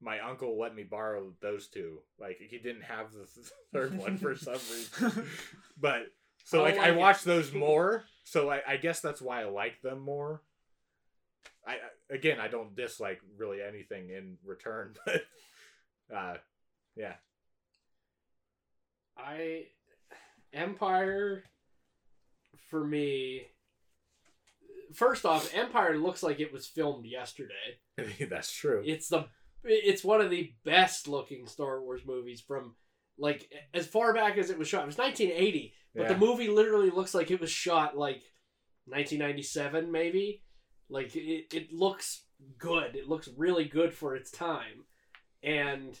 my uncle let me borrow those two. Like he didn't have the third one for some reason, but so I like I like it. watched those more. So I, I guess that's why I like them more. I I- again I don't dislike really anything in Return, but uh, yeah, I Empire for me. First off, Empire looks like it was filmed yesterday. that's true. It's the it's one of the best looking Star Wars movies from like as far back as it was shot. It was 1980, but Yeah. the movie literally looks like it was shot like 1997 maybe. Like it, it looks good. It looks really good for its time. And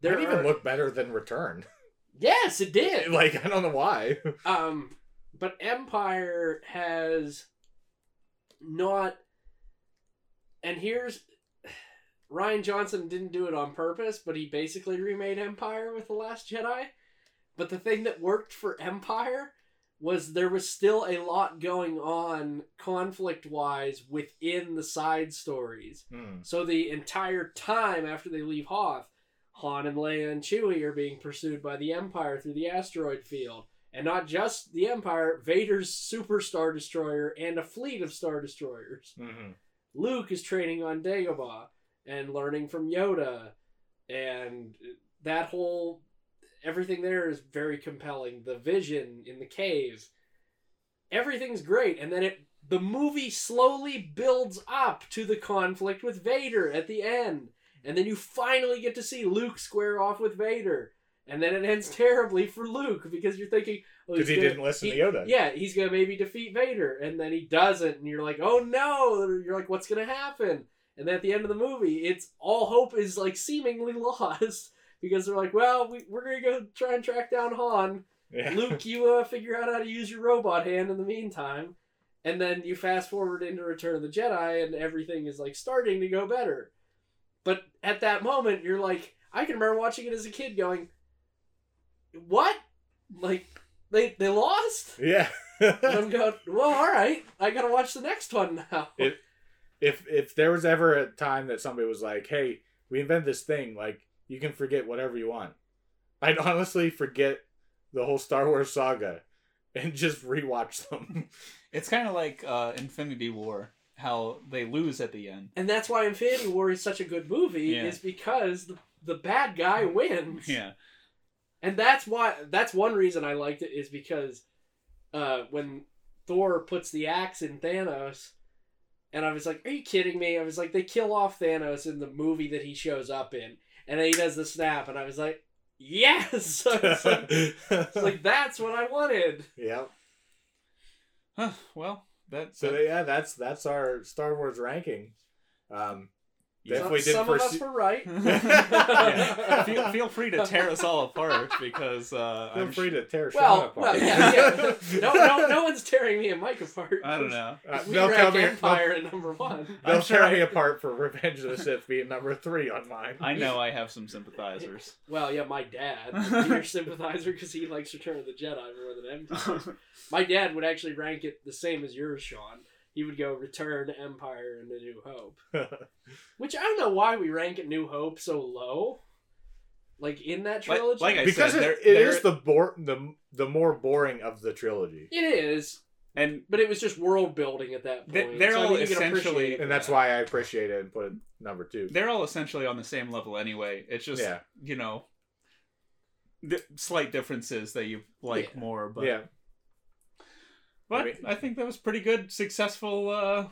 there Might even are- look better than Return. Yes, it did. like I don't know why. Um, but Empire has not. And here's Rian Johnson didn't do it on purpose, but he basically remade Empire with the Last Jedi. But the thing that worked for Empire was there was still a lot going on conflict wise within the side stories. Hmm. So the entire time after they leave Hoth, Han and Leia and Chewie are being pursued by the Empire through the asteroid field. And not just the Empire, Vader's Super Star Destroyer and a fleet of Star Destroyers. Mhm. Luke is training on Dagobah and learning from Yoda. And that whole. Everything there is very compelling. The vision in the cave. Everything's great. And then it. The movie slowly builds up to the conflict with Vader at the end. And then you finally get to see Luke square off with Vader. And then it ends terribly for Luke because you're thinking, oh, Because he gonna- didn't listen he- to Yoda. Yeah, he's gonna maybe defeat Vader, and then he doesn't, and you're like, oh no! You're like, what's gonna happen? And then at the end of the movie, it's all hope is like seemingly lost because they're like, well, we, we're gonna go try and track down Han. Yeah. Luke, you uh, figure out how to use your robot hand in the meantime. And then you fast forward into Return of the Jedi, and everything is like starting to go better. But at that moment, you're like, I can remember watching it as a kid going, what? Like, they, they lost? yeah. And I'm going, well, all right, I gotta watch the next one now. It- if if there was ever a time that somebody was like, "Hey, we invented this thing, like you can forget whatever you want," I'd honestly forget the whole Star Wars saga and just rewatch them. It's kind of like uh, Infinity War, how they lose at the end. and that's why Infinity War is such a good movie, Yeah. is because the, the bad guy wins. Yeah. And that's why that's one reason I liked it is because uh, when Thor puts the axe in Thanos, and I was like, "Are you kidding me?" I was like, "They kill off Thanos in the movie that he shows up in," and then he does the snap, and I was like, "Yes!" I was like, it's like, that's what I wanted. yeah. Huh, well, that's So yeah, that's that's our Star Wars ranking. Um, definitely some didn't some of us were right. yeah. feel, feel free to tear us all apart because uh, Feel I'm free sh- to tear Shawn well, apart. well, yeah, yeah. No, no, no one's tearing me and Mike apart. I don't know. Uh, We they'll rank me- Empire at number one. They'll I'm sure tear I- me apart for Revenge of the Sith being number three on mine. I know I have some sympathizers. Well, yeah, my dad, your sympathizer because he likes Return of the Jedi more than Empire. My dad would actually rank it the same as yours, Shawn. He would go Return, Empire, and A New Hope. Which I don't know why we rank it New Hope so low. Like in that trilogy. like I because said, it, they're- it is they're- the bor- the the more boring of the trilogy, it is, and but it was just world building at that point. they're so I all mean, essentially- and that's that. why I appreciate it and put it number two. they're all essentially on the same level anyway. It's just yeah, you know, di- slight differences that you like Yeah. more. But yeah, but I I think that was pretty good, successful. uh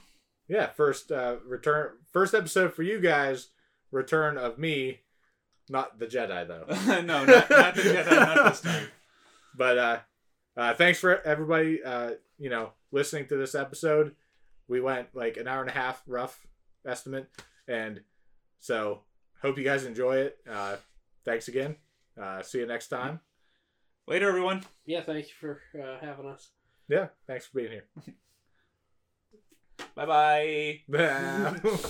yeah. First uh, return, first episode for you guys. Return of me, not the Jedi though. No, not, not the Jedi, not this time. But uh, uh, thanks for everybody. Uh, you know, listening to this episode. We went like an hour and a half, rough estimate, and so hope you guys enjoy it. Uh, thanks again. Uh, see you next time. Later, everyone. Yeah, thank you for uh, having us. Yeah, thanks for being here. Bye bye. Bye.